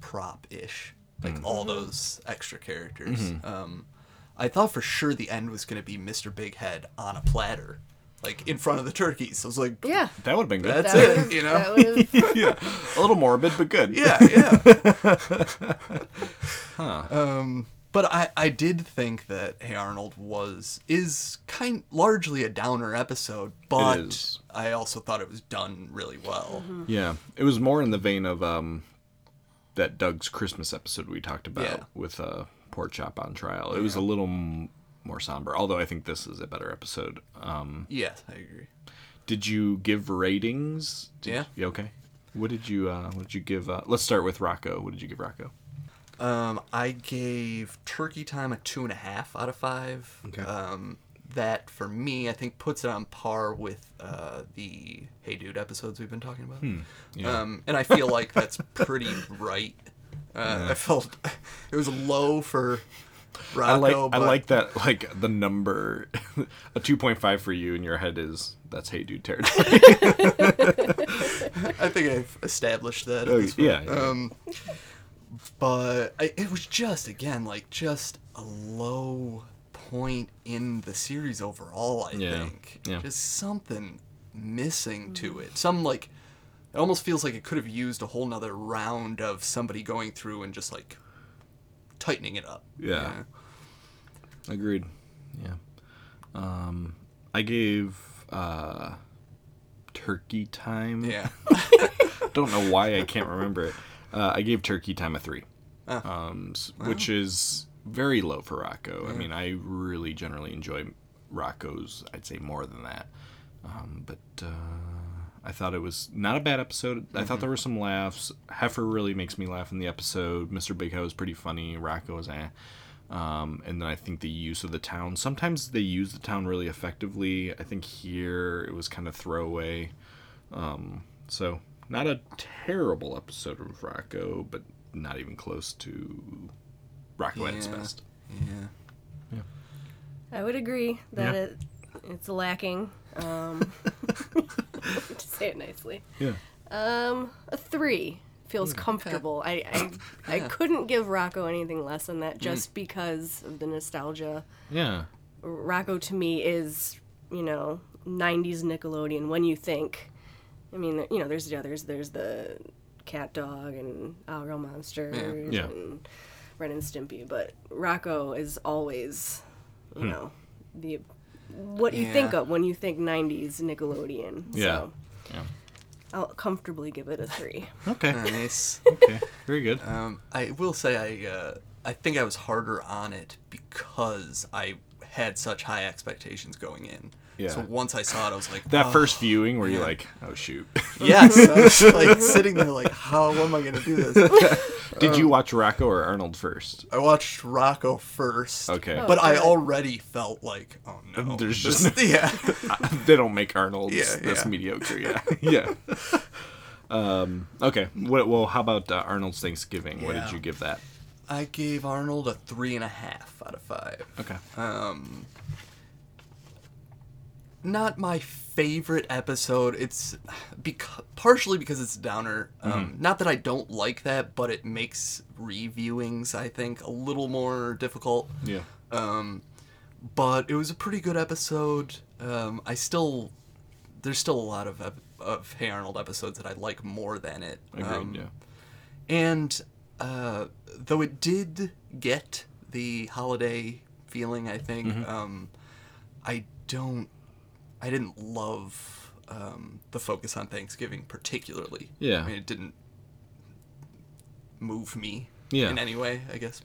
S3: prop-ish, like
S4: Mhm.
S3: all those extra characters.
S4: Mhm.
S3: Um, I thought for sure the end was going to be Mr. Bighead on a platter, like in front of the turkeys. I was like,
S5: Yeah.
S4: That would have been good.
S3: That's
S5: That
S3: it,
S5: would've-
S3: you know.
S5: that would've-
S4: yeah, a little morbid, but good.
S3: Yeah, yeah.
S4: huh.
S3: Um, but I, I did think that Hey Arnold was is kind largely a downer episode, but
S4: is.
S3: I also thought it was done really well.
S4: Yeah, it was more in the vein of um, that Doug's Christmas episode we talked about
S3: Yeah.
S4: with uh, Pork Chop on Trial. It was a little m- more somber, although I think this is a better episode. Um,
S3: Yes, I agree.
S4: did you give ratings? Did-
S3: Yeah.
S4: you okay. What did you uh, What did you give? Uh, let's start with Rocko. What did you give Rocko?
S3: Um, I gave Turkey Time a two and a half out of five.
S4: Okay.
S3: Um, that for me, I think puts it on par with uh, the Hey Dude episodes we've been talking about.
S4: Hmm, yeah.
S3: Um, and I feel like that's pretty right. Uh,
S4: Yeah.
S3: I felt it was low for Rocko.
S4: I like
S3: but
S4: I like that like the number a two point five for you in your head is that's hey dude territory.
S3: I think I've established that. at
S4: Oh, yeah, yeah.
S3: Um, but I, it was just again like just a low point in the series overall. I
S4: Yeah,
S3: think
S4: yeah.
S3: just something missing to it. Some like it almost feels like it could have used a whole nother round of somebody going through and just like tightening it up.
S4: Yeah. Agreed. Yeah. Um, I gave uh, Turkey Time.
S3: Yeah.
S4: Don't know why I can't remember it. Uh, I gave Turkey Time a three,
S3: Ah.
S4: um,
S3: Wow.
S4: which is very low for Rocko. I mean, I really generally enjoy Rocko's. I'd say more than that. Um, but uh, I thought it was not a bad episode. I thought
S3: Mhm.
S4: there were some laughs. Heifer really makes me laugh in the episode. Mr. Bighead was pretty funny. Rocko was eh. Um, and then I think the use of the town. Sometimes they use the town really effectively. I think here it was kind of throwaway. Um, so not a terrible episode of Rocko, but not even close to Rocko at its
S3: Yeah.
S4: best.
S3: Yeah.
S5: I would agree that
S4: Yeah.
S5: it it's lacking. Um, to say it nicely.
S4: Yeah.
S5: Um, a three feels comfortable. I I, I couldn't give Rocko anything less than that just because of the nostalgia.
S4: Yeah.
S5: Rocko to me is, you know, '90s Nickelodeon, when you think, I mean, you know, there's the others. There's the CatDog and Aaahh!!! Real Monsters
S4: Yeah.
S5: and Ren and Stimpy, but Rocko is always, you
S4: Hmm.
S5: know, the what you think of when you think '90s Nickelodeon.
S4: Yeah.
S5: So
S4: Yeah.
S5: I'll comfortably give it a three.
S4: Okay.
S3: Nice.
S4: Okay. Very good.
S3: Um, I will say I uh, I think I was harder on it because I had such high expectations going in.
S4: Yeah.
S3: So once I saw it, I was like,
S4: That
S3: "Oh,
S4: first viewing where you're like, oh shoot.
S3: Yes, I was like sitting there like, how am I gonna do this?
S4: Did you
S3: Um,
S4: watch Rocko or Arnold first?
S3: I watched Rocko first.
S4: Okay.
S3: But I already felt like, oh no.
S4: There's
S3: this-
S4: just
S3: yeah.
S4: they don't make Arnold's
S3: Yeah,
S4: this
S3: yeah.
S4: mediocre. Yeah, yeah. Um, okay. Well, how about uh, Arnold's Thanksgiving? What did you give that?
S3: I gave Arnold a three and a half out of five.
S4: Okay.
S3: Um, not my favorite episode. It's because partially because it's a downer. Um,
S4: Mm-hmm.
S3: Not that I don't like that, but it makes reviewings I think a little more difficult.
S4: Yeah.
S3: Um, but it was a pretty good episode. Um, I still there's still a lot of ep- of Hey Arnold episodes that I like more than it.
S4: Agreed.
S3: Um,
S4: yeah.
S3: and uh, though it did get the holiday feeling, I think
S4: Mhm.
S3: um, I don't. I didn't love um, the focus on Thanksgiving particularly.
S4: Yeah.
S3: I mean, it didn't move me
S4: Yeah.
S3: in any way. I guess.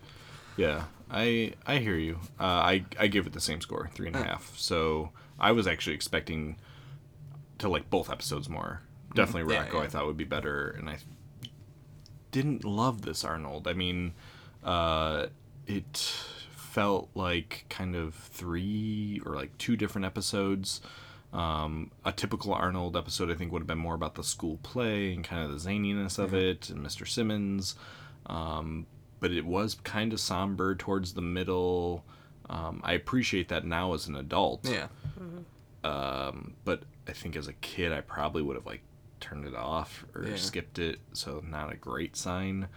S4: Yeah, I I hear you. Uh, I I gave it the same score, three and a
S3: Huh.
S4: half. So I was actually expecting to like both episodes more. Definitely
S3: Yeah,
S4: Rocko,
S3: yeah.
S4: I thought would be better, and I didn't love this Arnold. I mean, uh, it felt like kind of three or like two different episodes. Um, a typical Arnold episode, I think, would have been more about the school play and kind of the zaniness of it and Mr. Simmons. Um, but it was kind of somber towards the middle. Um, I appreciate that now as an adult.
S3: Yeah.
S4: Um, but I think as a kid, I probably would have like turned it off or
S3: Yeah.
S4: skipped it. So not a great sign.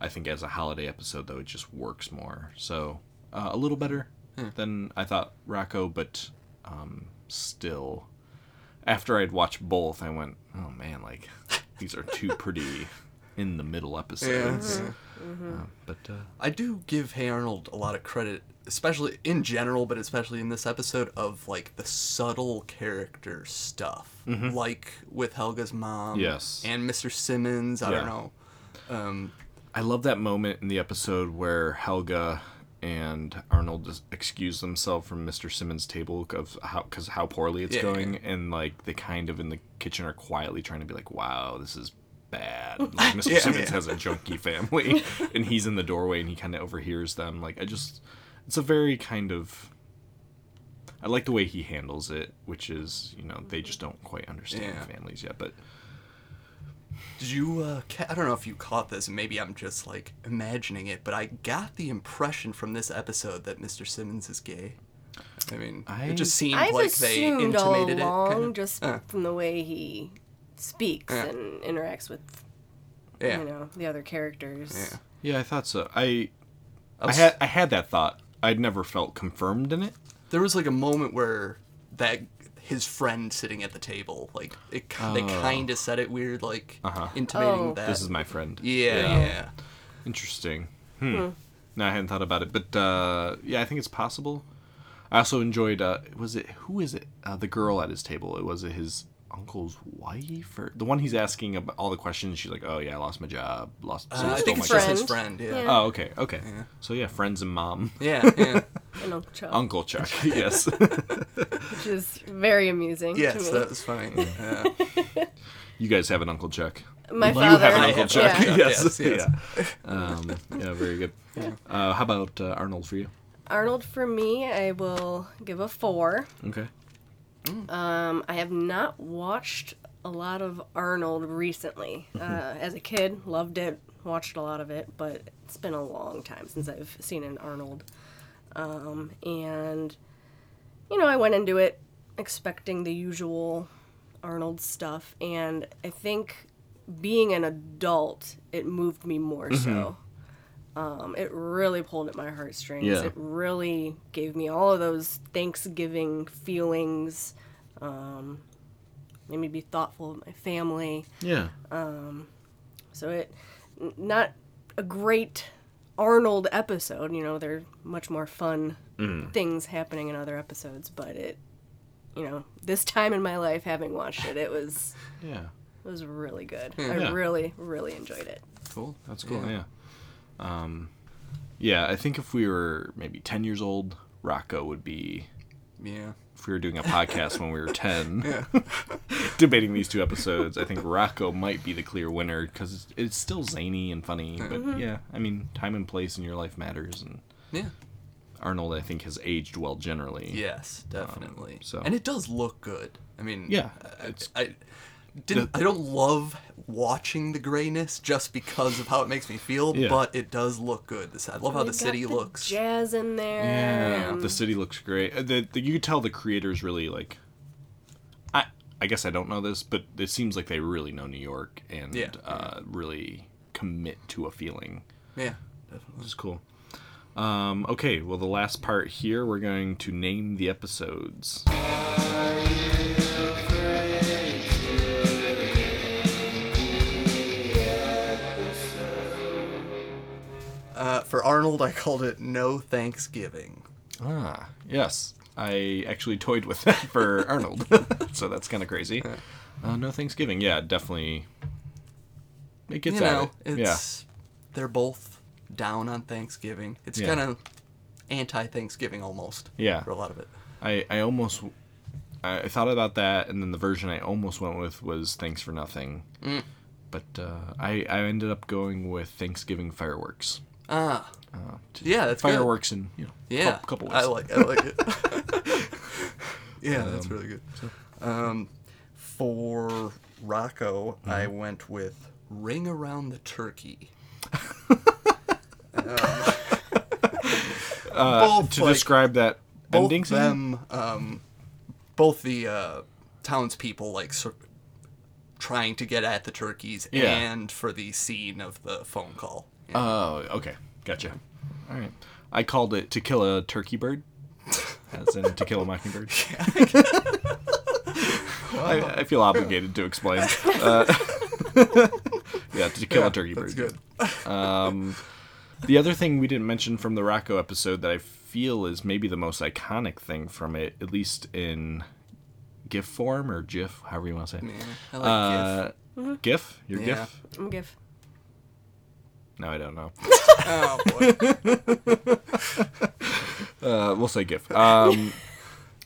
S4: I think as a holiday episode though, it just works more. So uh, a little better
S3: Hmm.
S4: than I thought Rocko, but um, still, after I'd watched both, I went, oh man, like these are two pretty in the middle episodes.
S3: Yeah.
S4: Uh, but uh,
S3: I do give Hey Arnold a lot of credit, especially in general, but especially in this episode of like the subtle character stuff,
S4: Mhm.
S3: like with Helga's mom,
S4: Yes.
S3: and Mr. Simmons. I don't know. Um,
S4: I love that moment in the episode where Helga and Arnold just excuse themselves from Mr. Simmons' table of how because how poorly it's
S3: Yeah,
S4: going, and like they kind of in the kitchen are quietly trying to be like, "Wow, this is bad." Like Mr.
S3: Yeah,
S4: Simmons
S3: yeah.
S4: has a junky family, and he's in the doorway and he kind of overhears them. Like I just, it's a very kind of. I like the way he handles it, which is you know they just don't quite understand
S3: Yeah.
S4: families yet, but
S3: did you? Uh, ca- I don't know if you caught this, and maybe I'm just like imagining it, but I got the impression from this episode that Mr. Simmons is gay. I mean, it just seemed
S5: I've
S3: like they
S5: assumed all
S3: intimated
S5: along,
S3: it. Kind of.
S5: just
S3: Uh,
S5: from the way he speaks
S3: Yeah.
S5: and interacts with,
S3: Yeah.
S5: you know, the other characters.
S3: Yeah.
S4: Yeah, I thought so. I
S3: I
S4: I, had I had that thought. I'd never felt confirmed in it.
S3: there was like a moment where that his friend sitting at the table, like it, ki- they
S4: Oh.
S3: kind of said it weird, like
S4: Uh-huh.
S3: intimating
S5: Oh.
S3: that
S4: This is my friend.
S3: Yeah, yeah.
S4: Interesting. Hmm.
S5: Hmm.
S4: No, I hadn't thought about it, but uh, yeah, I think it's possible. I also enjoyed. Uh, was it who is it? Uh, the girl at his table. It was it his uncle's wife or the one he's asking about all the questions. She's like, "Oh yeah, I lost my job. Lost."
S3: Uh,
S4: stole
S3: I think
S4: my
S3: it's just his friend. Yeah.
S4: Oh, okay, okay.
S3: Yeah.
S4: So yeah, friends and mom.
S3: Yeah, yeah.
S5: And Uncle Chuck.
S4: Uncle Chuck. Yes.
S5: Which is very amusing. to
S3: Yes,
S5: me.
S3: that was funny. Yeah.
S4: you guys have an Uncle Chuck.
S5: My
S4: you
S5: father.
S4: have an Uncle
S5: have-
S4: Chuck.
S5: yeah.
S4: yes.
S3: Yes, yes.
S4: Yeah. Um, yeah. Very good. Uh, how about uh, Arnold for you?
S5: Arnold, for me, I will give a four.
S4: Okay.
S5: Um, I have not watched a lot of Arnold recently. Uh, as a kid, loved it, watched a lot of it, but it's been a long time since I've seen an Arnold. Um, and, you know, I went into it expecting the usual Arnold stuff, and I think being an adult, it moved me more so. Um, it really pulled at my heartstrings.
S4: Yeah.
S5: It really gave me all of those Thanksgiving feelings. Um, made me be thoughtful of my family.
S4: Yeah.
S5: Um, so it not a great Arnold episode. You know, there are much more fun
S4: Mm.
S5: things happening in other episodes, but it, you know, this time in my life, having watched it, it was
S4: Yeah.
S5: it was really good.
S4: Yeah.
S5: I really really enjoyed it.
S3: Cool.
S4: That's cool.
S3: Yeah.
S4: Yeah. Um, yeah, I think if we were maybe 10 years old, Rocko would be.
S3: Yeah.
S4: If we were doing a podcast when we were 10, debating these two episodes, I think Rocko might be the clear winner because it's, it's still zany and funny. But
S3: Mhm.
S4: yeah, I mean, time and place in your life matters. And
S3: Yeah.
S4: Arnold, I think, has aged well generally.
S3: Yes, definitely.
S4: Um, so
S3: and it does look good. I mean,
S4: Yeah,
S3: I, I didn't. I don't love watching the grayness just because of how it makes me feel,
S4: Yeah.
S3: but it does look good. This I love how the
S5: got
S3: city
S5: the
S3: looks.
S5: Jazz in there.
S4: Yeah,
S5: and-
S4: the city looks great. Uh, The, the, you could tell the creators really like. I I guess I don't know this, but it seems like they really know New York and
S3: Yeah.
S4: uh, really commit to a feeling.
S3: Yeah, definitely.
S4: Which is cool. Um, okay, well, the last part here, we're going to name the episodes.
S3: Uh, for Arnold, I called it No Thanksgiving.
S4: Ah, yes. I actually toyed with that for Arnold, so that's kind of crazy. Uh, no Thanksgiving, yeah, definitely. It gets
S3: you know,
S4: it.
S3: it's they're both down on Thanksgiving. It's
S4: Yeah.
S3: kind of anti-Thanksgiving almost.
S4: Yeah.
S3: for a lot of it.
S4: I, I almost I I thought about that, and then the version I almost went with was "Thanks for Nothing,"
S3: Mm.
S4: but uh, I I ended up going with Thanksgiving fireworks.
S3: Ah,
S4: Uh,
S3: yeah, that's good.
S4: fireworks in you know
S3: Yeah,
S4: couple, couple ways.
S3: I like I like it. yeah, that's
S4: Um,
S3: really good. Um, for Rocko, I
S4: Mm-hmm.
S3: went with "Ring Around the Turkey."
S4: Uh,
S3: both,
S4: to
S3: like,
S4: describe that
S3: both
S4: ending scene?
S3: them, um, both the uh, townspeople like sort trying to get at the turkeys,
S4: Yeah.
S3: and for the scene of the phone call.
S4: Oh, okay, gotcha. All right, I called it "To Kill a Turkey Bird," as in "To Kill a Mockingbird." I, I feel obligated to explain. Uh, yeah, to kill
S3: Yeah,
S4: a turkey
S3: that's
S4: bird. Um, the other thing we didn't mention from the Rocko episode that I feel is maybe the most iconic thing from it, at least in GIF form or GIF, however you want to say. it.
S3: Yeah, I like
S4: uh,
S5: GIF.
S4: GIF? Your
S3: Yeah.
S4: GIF?
S5: I'm GIF.
S4: No, I don't know.
S3: Oh boy.
S4: uh, we'll say GIF. Um,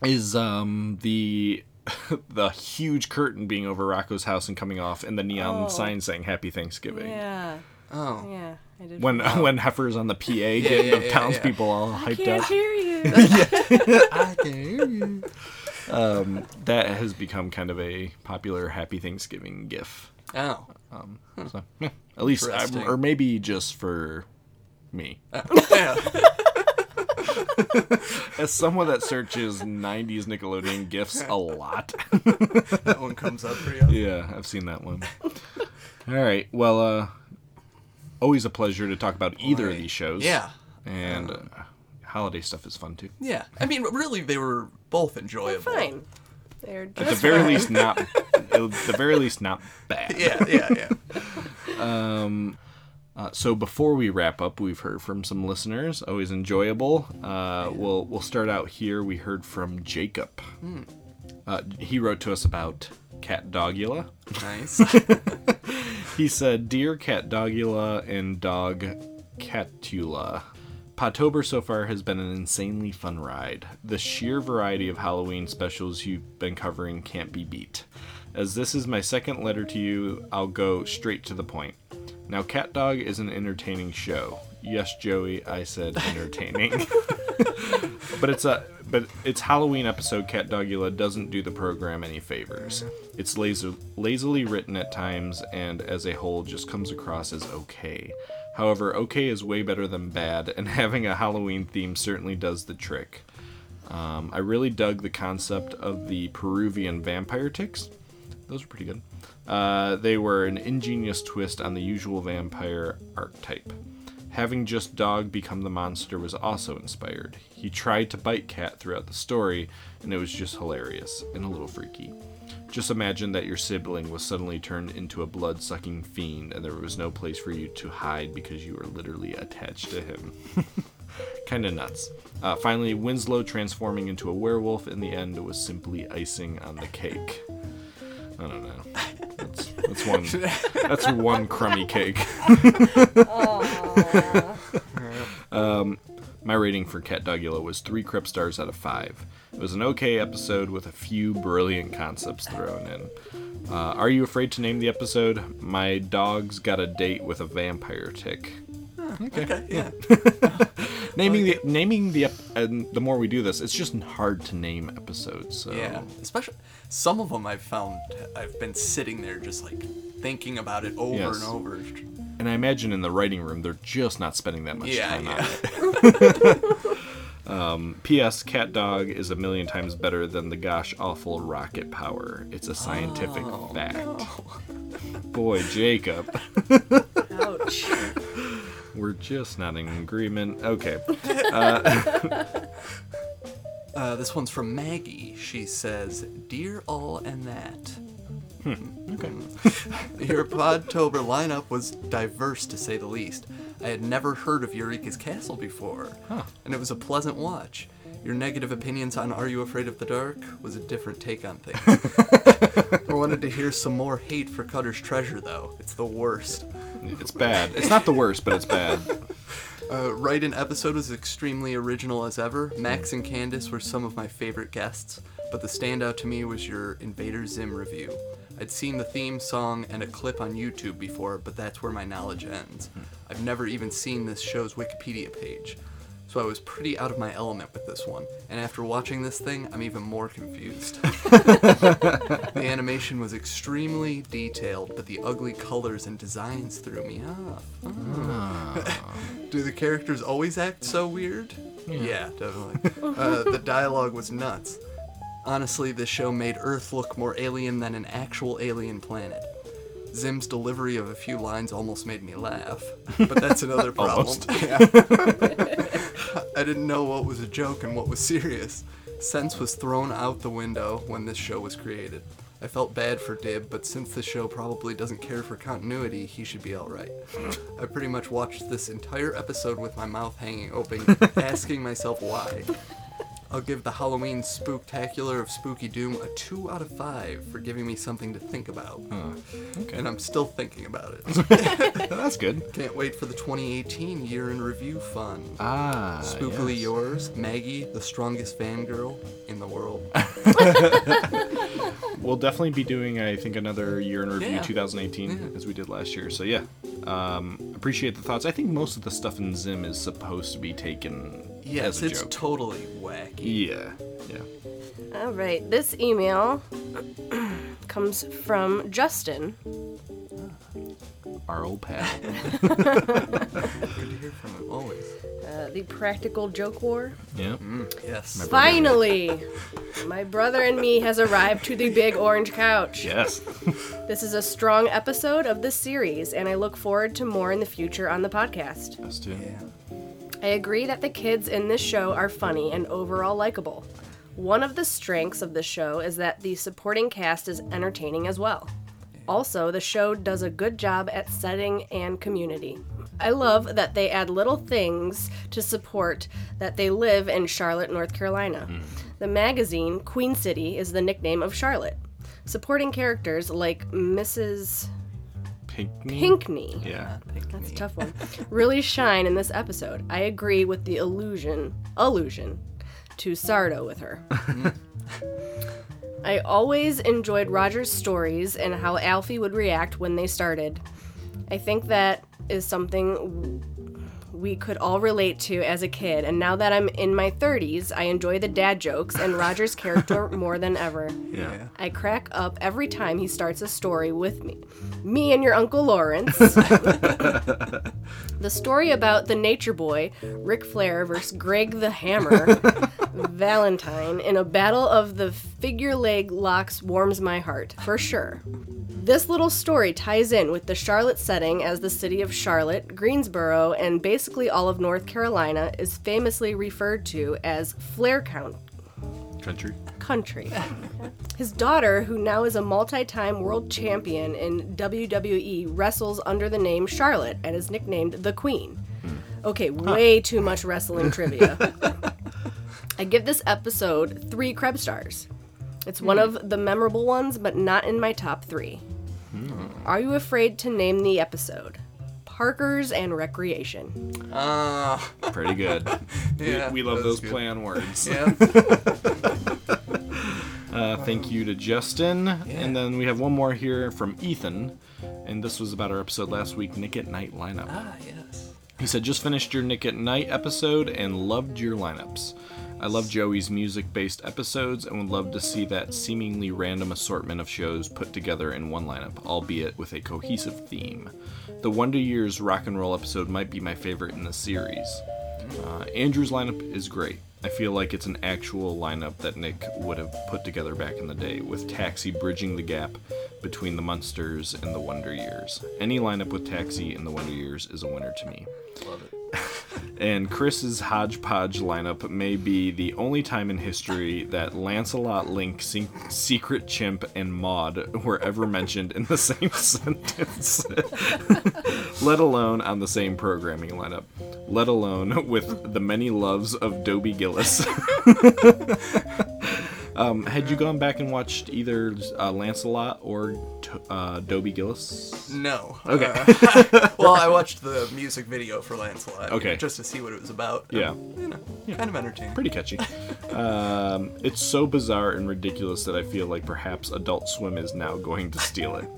S4: is um, the the huge curtain being over Rocko's house and coming off, and the neon
S5: Oh.
S4: sign saying "Happy Thanksgiving."
S5: Yeah.
S3: Oh.
S5: Yeah. I did.
S4: When
S5: forget.
S4: when Heifer's on the PA getting
S3: yeah,
S4: the
S3: yeah,
S4: townspeople all hyped up.
S5: I can't
S4: up.
S5: hear you.
S4: I can hear you. Um, that has become kind of a popular Happy Thanksgiving GIF.
S3: Oh.
S4: Um, so, yeah, at least, I,
S3: Interesting.
S4: or maybe just for me.
S3: yeah.
S4: As someone that searches '90s Nickelodeon gifs a lot,
S3: that one comes up for you.
S4: Yeah, I've seen that one. All right. Well, uh, always a pleasure to talk about either of these shows.
S3: Yeah.
S4: And uh, holiday stuff is fun too.
S3: Yeah, I mean, really, they were both enjoyable.
S5: Fine. They're
S4: At the very
S5: fine.
S4: least, not. At the very least, not bad.
S3: Yeah, yeah, yeah.
S4: Um, uh, so before we wrap up, we've heard from some listeners. Always enjoyable. Uh, we'll we'll start out here. We heard from Jacob.
S3: Hmm.
S4: Uh, he wrote to us about CatDogula.
S3: Nice.
S4: he said, "Dear CatDogula and Dog Catula." Podtober so far has been an insanely fun ride. The sheer variety of Halloween specials you've been covering can't be beat. As this is my second letter to you, I'll go straight to the point. Now, CatDog is an entertaining show. Yes, Joey, I said entertaining. but it's a but its Halloween episode CatDogula doesn't do the program any favors. It's lazy, lazily written at times and as a whole just comes across as okay. However, okay is way better than bad, and having a Halloween theme certainly does the trick. Um, I really dug the concept of the Peruvian vampire ticks. Those were pretty good. Uh, they were an ingenious twist on the usual vampire archetype. Having just dog become the monster was also inspired. He tried to bite Cat throughout the story, and it was just hilarious and a little freaky. Just imagine that your sibling was suddenly turned into a blood sucking fiend, and there was no place for you to hide because you were literally attached to him. Kinda nuts. Uh, finally, Winslow transforming into a werewolf in the end was simply icing on the cake. I don't know. That's, that's one. That's one crummy cake. um, my rating for CatDogula was three Crip stars out of five. It was an okay episode with a few brilliant concepts thrown in. Uh, Are you afraid to name the episode? My dog's got a date with a vampire tick.
S3: Okay, yeah.
S4: naming the naming the and the more we do this, it's just hard to name episodes. So.
S3: Yeah, especially some of them I've found I've been sitting there just like thinking about it over
S4: Yes.
S3: and over.
S4: And I imagine in the writing room, they're just not spending that much
S3: Yeah,
S4: time
S3: yeah.
S4: on it. um, P.S. CatDog is a million times better than the gosh awful rocket power. It's a scientific
S3: Oh,
S4: fact. Boy, Jacob.
S5: Ouch.
S4: We're just not in agreement. Okay. Uh,
S3: Uh, this one's from Maggie. She says, "Dear all and that."
S4: Hmm, okay.
S3: Your Podtober lineup was diverse to say the least. I had never heard of Eureka's Castle before, and it was a pleasant watch. Your negative opinions on Are You Afraid of the Dark was a different take on things. I wanted to hear some more hate for Cutter's Treasure, though. It's the worst.
S4: It's bad. It's not the worst, but it's bad.
S3: Uh, Write an episode was extremely original as ever. Max and Candace were some of my favorite guests, but the standout to me was your Invader Zim review. I'd seen the theme song and a clip on YouTube before, but that's where my knowledge ends. I've never even seen this show's Wikipedia page. So I was pretty out of my element with this one, and after watching this thing, I'm even more confused. the animation was extremely detailed, but the ugly colors and designs threw me off. Oh. Do the characters always act so weird? Yeah, definitely. uh, the dialogue was nuts. Honestly, this show made Earth look more alien than an actual alien planet. Zim's delivery of a few lines almost made me laugh, but that's another problem. I didn't know what was a joke and what was serious. Sense was thrown out the window when this show was created. I felt bad for Dib, but since the show probably doesn't care for continuity, he should be alright. I pretty much watched this entire episode with my mouth hanging open, asking myself why. I'll give the Halloween Spooktacular of Spooky Doom a 2 out of 5 for giving me something to think about.
S4: Okay.
S3: And I'm still thinking about it.
S4: That's good.
S3: Can't wait for the 2018 year in review fun.
S4: Ah,
S3: Spookily
S4: yes.
S3: yours, Maggie, the strongest fangirl in the world.
S4: We'll definitely be doing, I think, another year in review
S3: Yeah.
S4: 2018 as we did last year. So yeah, um, appreciate the thoughts. I think most of the stuff in Zim is supposed to be taken
S3: Yes, it's
S4: joke.
S3: totally wacky.
S4: yeah, yeah.
S5: All right, this email comes from Justin.
S4: Our old pal.
S3: Good to hear from him always.
S5: Uh, the Practical Joke War.
S4: yeah.
S3: Yes.
S4: My
S5: Finally, my brother and me has arrived to the big orange couch.
S4: Yes.
S5: This is a strong episode of this series, and I look forward to more in the future on the podcast.
S4: Us too.
S5: I agree that the kids in this show are funny and overall likable. One of the strengths of the show is that the supporting cast is entertaining as well. Also, the show does a good job at setting and community. I love that they add little things to support that they live in Charlotte, North Carolina. Mm. The magazine, Queen City, is the nickname of Charlotte. Supporting characters like Mrs.
S4: Pinkney.
S5: Pinkney.
S4: Yeah.
S5: Uh, That's a tough one. really shine in this episode. I agree with the illusion allusion to Sardo with her. I always enjoyed Roger's stories and how Alfie would react when they started. I think that is something we could all relate to as a kid, and now that I'm in my 30s, I enjoy the dad jokes and Roger's character more than ever.
S4: Yeah.
S5: I crack up every time he starts a story with me. Me and your Uncle Lawrence. The story about the Nature Boy, Ric Flair versus Greg the Hammer Valentine in a battle of the figure leg locks warms my heart, for sure. This little story ties in with the Charlotte setting as the city of Charlotte, Greensboro, and basically all of North Carolina is famously referred to as Flair Count
S4: Country.
S5: country. His daughter, who now is a multi time world champion in WWE, wrestles under the name Charlotte and is nicknamed the Queen. Hmm. Okay, way too much wrestling trivia. I give this episode three Krebs stars. It's one hmm. of the memorable ones, but not in my top three. Hmm. Are you afraid to name the episode? Parkers and Recreation.
S3: Ah,
S4: Pretty good. We-
S3: Yeah,
S4: we, love
S3: that
S4: those
S3: good.
S4: play on words.
S3: Yeah.
S4: uh, thank you to Justin. And then we have one more here from Ethan. And this was about our episode last week, Nick at Nite lineup.
S3: Ah, yes.
S4: He said, just finished your Nick at Nite episode and loved your lineups. I love Joey's music based episodes and would love to see that seemingly random assortment of shows put together in one lineup, albeit with a cohesive theme. The Wonder Years rock and roll episode might be my favorite in the series. Uh, Andrew's lineup is great. I feel like it's an actual lineup that Nick would have put together back in the day, with Taxi bridging the gap between the Munsters and the Wonder Years. Any lineup with Taxi and the Wonder Years is a winner to me.
S3: Love it.
S4: And Chris's hodgepodge lineup may be the only time in history that Lancelot, Link, Se- Secret Chimp, and Maude were ever mentioned in the same sentence, let alone on the same programming lineup, let alone with the many loves of Dobie Gillis. Um, had you gone back and watched either uh, Lancelot or uh, Dobie Gillis?
S3: No.
S4: Okay.
S3: Uh, well, I watched the music video for Lancelot.
S4: Okay.
S3: Just to see what it was about.
S4: Yeah.
S3: Um, you know, kind of entertaining.
S4: Pretty catchy. Um, it's so bizarre and ridiculous that I feel like perhaps Adult Swim is now going to steal it.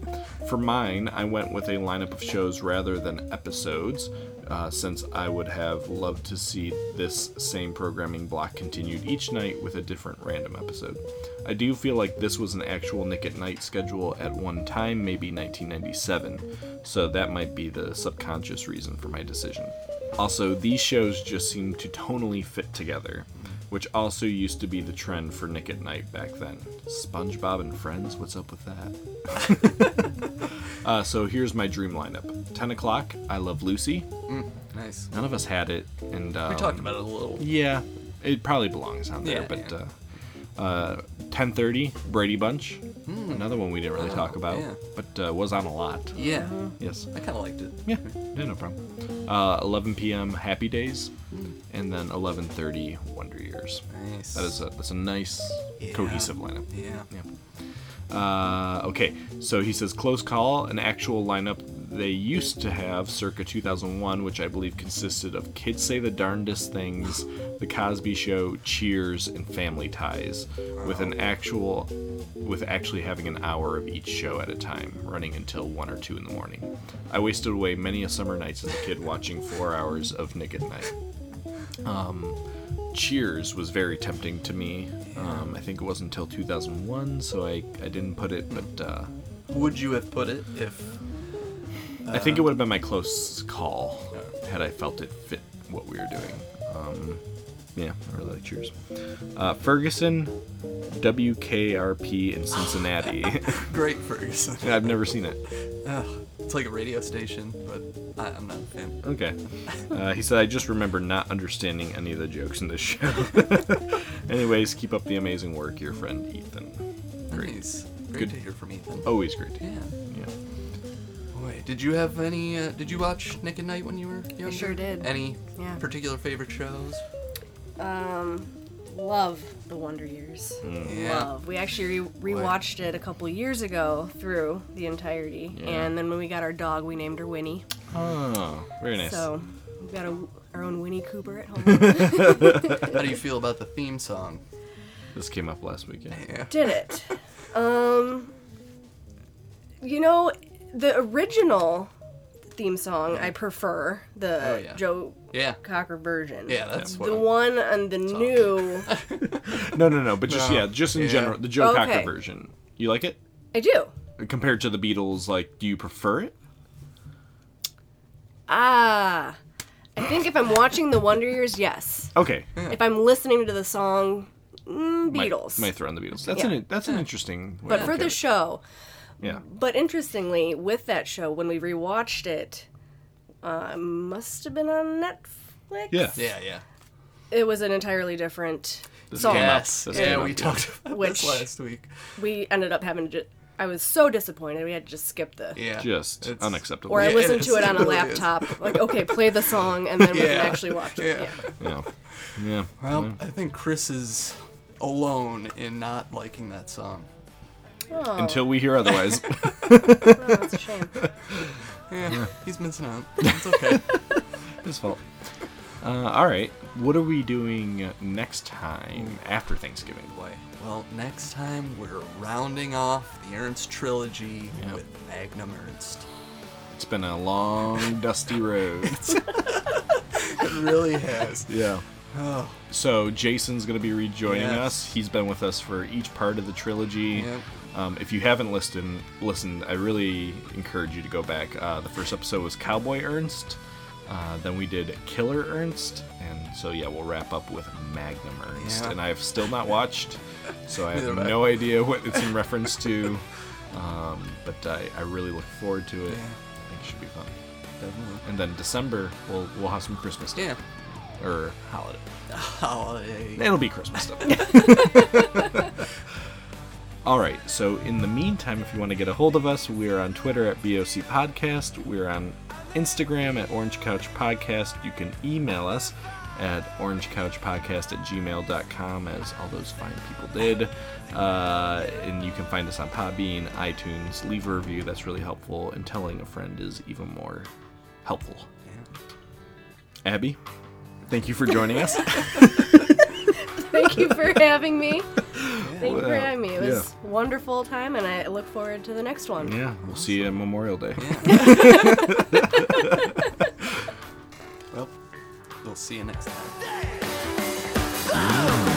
S4: For mine, I went with a lineup of shows rather than episodes, uh, since I would have loved to see this same programming block continued each night with a different random episode. I do feel like this was an actual Nick at Nite schedule at one time, maybe 1997, so that might be the subconscious reason for my decision. Also, these shows just seem to tonally fit together, which also used to be the trend for Nick at Nite back then. SpongeBob and Friends, what's up with that? uh, so here's my dream lineup 10 o'clock, I Love Lucy.
S3: Mm, nice.
S4: None of us had it, and um,
S3: we talked about it a little.
S4: Yeah, it probably belongs on there,
S3: Yeah,
S4: but
S3: yeah.
S4: uh, uh, 10:30 Brady Bunch,
S3: Mm.
S4: another one we didn't really
S3: Oh,
S4: talk about,
S3: yeah.
S4: but uh, was on a lot.
S3: Yeah.
S4: Yes.
S3: I kind of liked it.
S4: Yeah, yeah, no problem. Uh, 11 p.m. Happy Days,
S3: Mm.
S4: and then 11:30 Wonder
S3: Nice.
S4: That is a that's a nice
S3: Yeah.
S4: cohesive lineup.
S3: Yeah.
S4: Yeah. Uh, okay, so he says close call, an actual lineup they used to have circa 2001, which I believe consisted of Kids Say the Darndest Things, The Cosby Show, Cheers, and Family Ties, with an actual, with actually having an hour of each show at a time, running until one or two in the morning. I wasted away many a summer nights as a kid watching four hours of Nick at Nite. Um, Cheers was very tempting to me. Um, I think it wasn't until 2001, so I, I didn't put it, but uh,
S3: Would you have put it if?
S4: I think it
S3: uh,
S4: would have been my close call had I felt it fit what we were doing. Um, yeah, I really like Cheers. Uh, Ferguson, WKRP in Cincinnati.
S3: Great Ferguson.
S4: I've never seen it.
S3: Ugh, it's like a radio station, but I, I'm not a fan.
S4: Okay. Uh, he said, I just remember not understanding any of the jokes in this show. Anyways, keep up the amazing work, your friend Ethan.
S3: Nice. Great
S4: Good
S3: to hear from Ethan.
S4: Always great.
S3: to Yeah.
S4: Yeah.
S3: Boy, did you have any? Uh, did you watch Nick at Nite when you were younger?
S5: I sure did.
S3: Any
S5: Yeah.
S3: particular favorite shows?
S5: Um, love the Wonder Years.
S3: Mm. Yeah.
S5: Love. We actually re- rewatched it a couple years ago through the entirety,
S4: Yeah.
S5: and then when we got our dog, we named her Winnie.
S4: Oh, very nice.
S5: So we've got a, our own Winnie Cooper at home.
S3: How do you feel about the theme song?
S4: This came up last week, yeah.
S3: Yeah.
S5: Did it? Um, you know, the original theme song I prefer the
S3: Oh, yeah.
S5: Joe
S3: Yeah.
S5: Cocker version.
S3: Yeah, that's what
S5: the
S3: I'm
S5: one on the new.
S4: No, no, no, but just,
S3: No.
S4: yeah, just in
S3: Yeah.
S4: general, the Joe Cocker
S5: Okay.
S4: version. You like it?
S5: I do.
S4: Compared to the Beatles, like, do you prefer it?
S5: Ah, I think if I'm watching the Wonder Years, yes.
S4: Okay.
S5: If I'm listening to the song, mm,
S4: Might-
S5: Beatles.
S4: Might, throw in the Beatles. That's
S5: Yeah.
S4: an that's an interesting. way
S5: But
S4: to
S5: for
S4: look
S5: the
S4: it.
S5: show,
S4: Yeah.
S5: But interestingly, with that show, when we rewatched it, uh, it must have been on Netflix.
S4: Yeah.
S3: Yeah, yeah.
S5: It was an entirely different
S4: This
S5: song.
S4: came up-
S3: Yes.
S4: this
S3: Yeah, we
S4: up,
S3: talked about
S5: Which
S3: this last week.
S5: we ended up having to. I was so disappointed. We had to just skip the.
S3: Yeah.
S4: Just
S3: It's-
S4: unacceptable.
S5: Or I
S3: Yeah,
S5: listened
S3: it
S5: to it on a
S3: It really is.
S5: laptop. Like, okay, play the song, and then we can actually watch it.
S3: Yeah.
S5: Yeah.
S4: Yeah. Yeah.
S3: Well, I think Chris is alone in not liking that song.
S5: Oh.
S4: Until we hear otherwise.
S5: Oh, that's a shame.
S3: Yeah, he's missing out. It's okay.
S4: His fault. Uh, all right. What are we doing next time after Thanksgiving?
S3: Boy. Well, next time we're rounding off the Ernst trilogy with Magnum Ernst.
S4: It's been a long, dusty road.
S3: It really has.
S4: Yeah.
S3: Oh.
S4: So Jason's going to be rejoining
S3: Yes.
S4: us. He's been with us for each part of the trilogy.
S3: Yep.
S4: Um, if you haven't listened, listened, I really encourage you to go back. Uh, the first episode was Cowboy Ernst. Uh, then we did Killer Ernst, and so yeah, we'll wrap up with Magnum Ernst.
S3: Yeah.
S4: And I've still not watched, so I have
S3: have I.
S4: no idea what it's in reference to. Um, but I, I really look forward to it.
S3: Yeah.
S4: I think it should be fun.
S3: Definitely.
S4: And then December, we'll we'll have some Christmas stuff.
S3: Yeah.
S4: Or holiday.
S3: Holiday.
S4: It'll be Christmas stuff. All right. So in the meantime, if you want to get a hold of us, we're on Twitter at BOC Podcast. We're on Instagram at Orange Couch Podcast. You can email us at orangecouchpodcast at gmail.com as all those fine people did. Uh, and you can find us on Podbean, iTunes. Leave a review. That's really helpful. And telling a friend is even more helpful. Abby, thank you for joining us.
S5: Thank you for having me. Thank you for having me. It was
S4: yeah.
S5: a wonderful time, and I look forward to the next one.
S4: Yeah, we'll see you on Memorial Day.
S3: Well, we'll see you next time.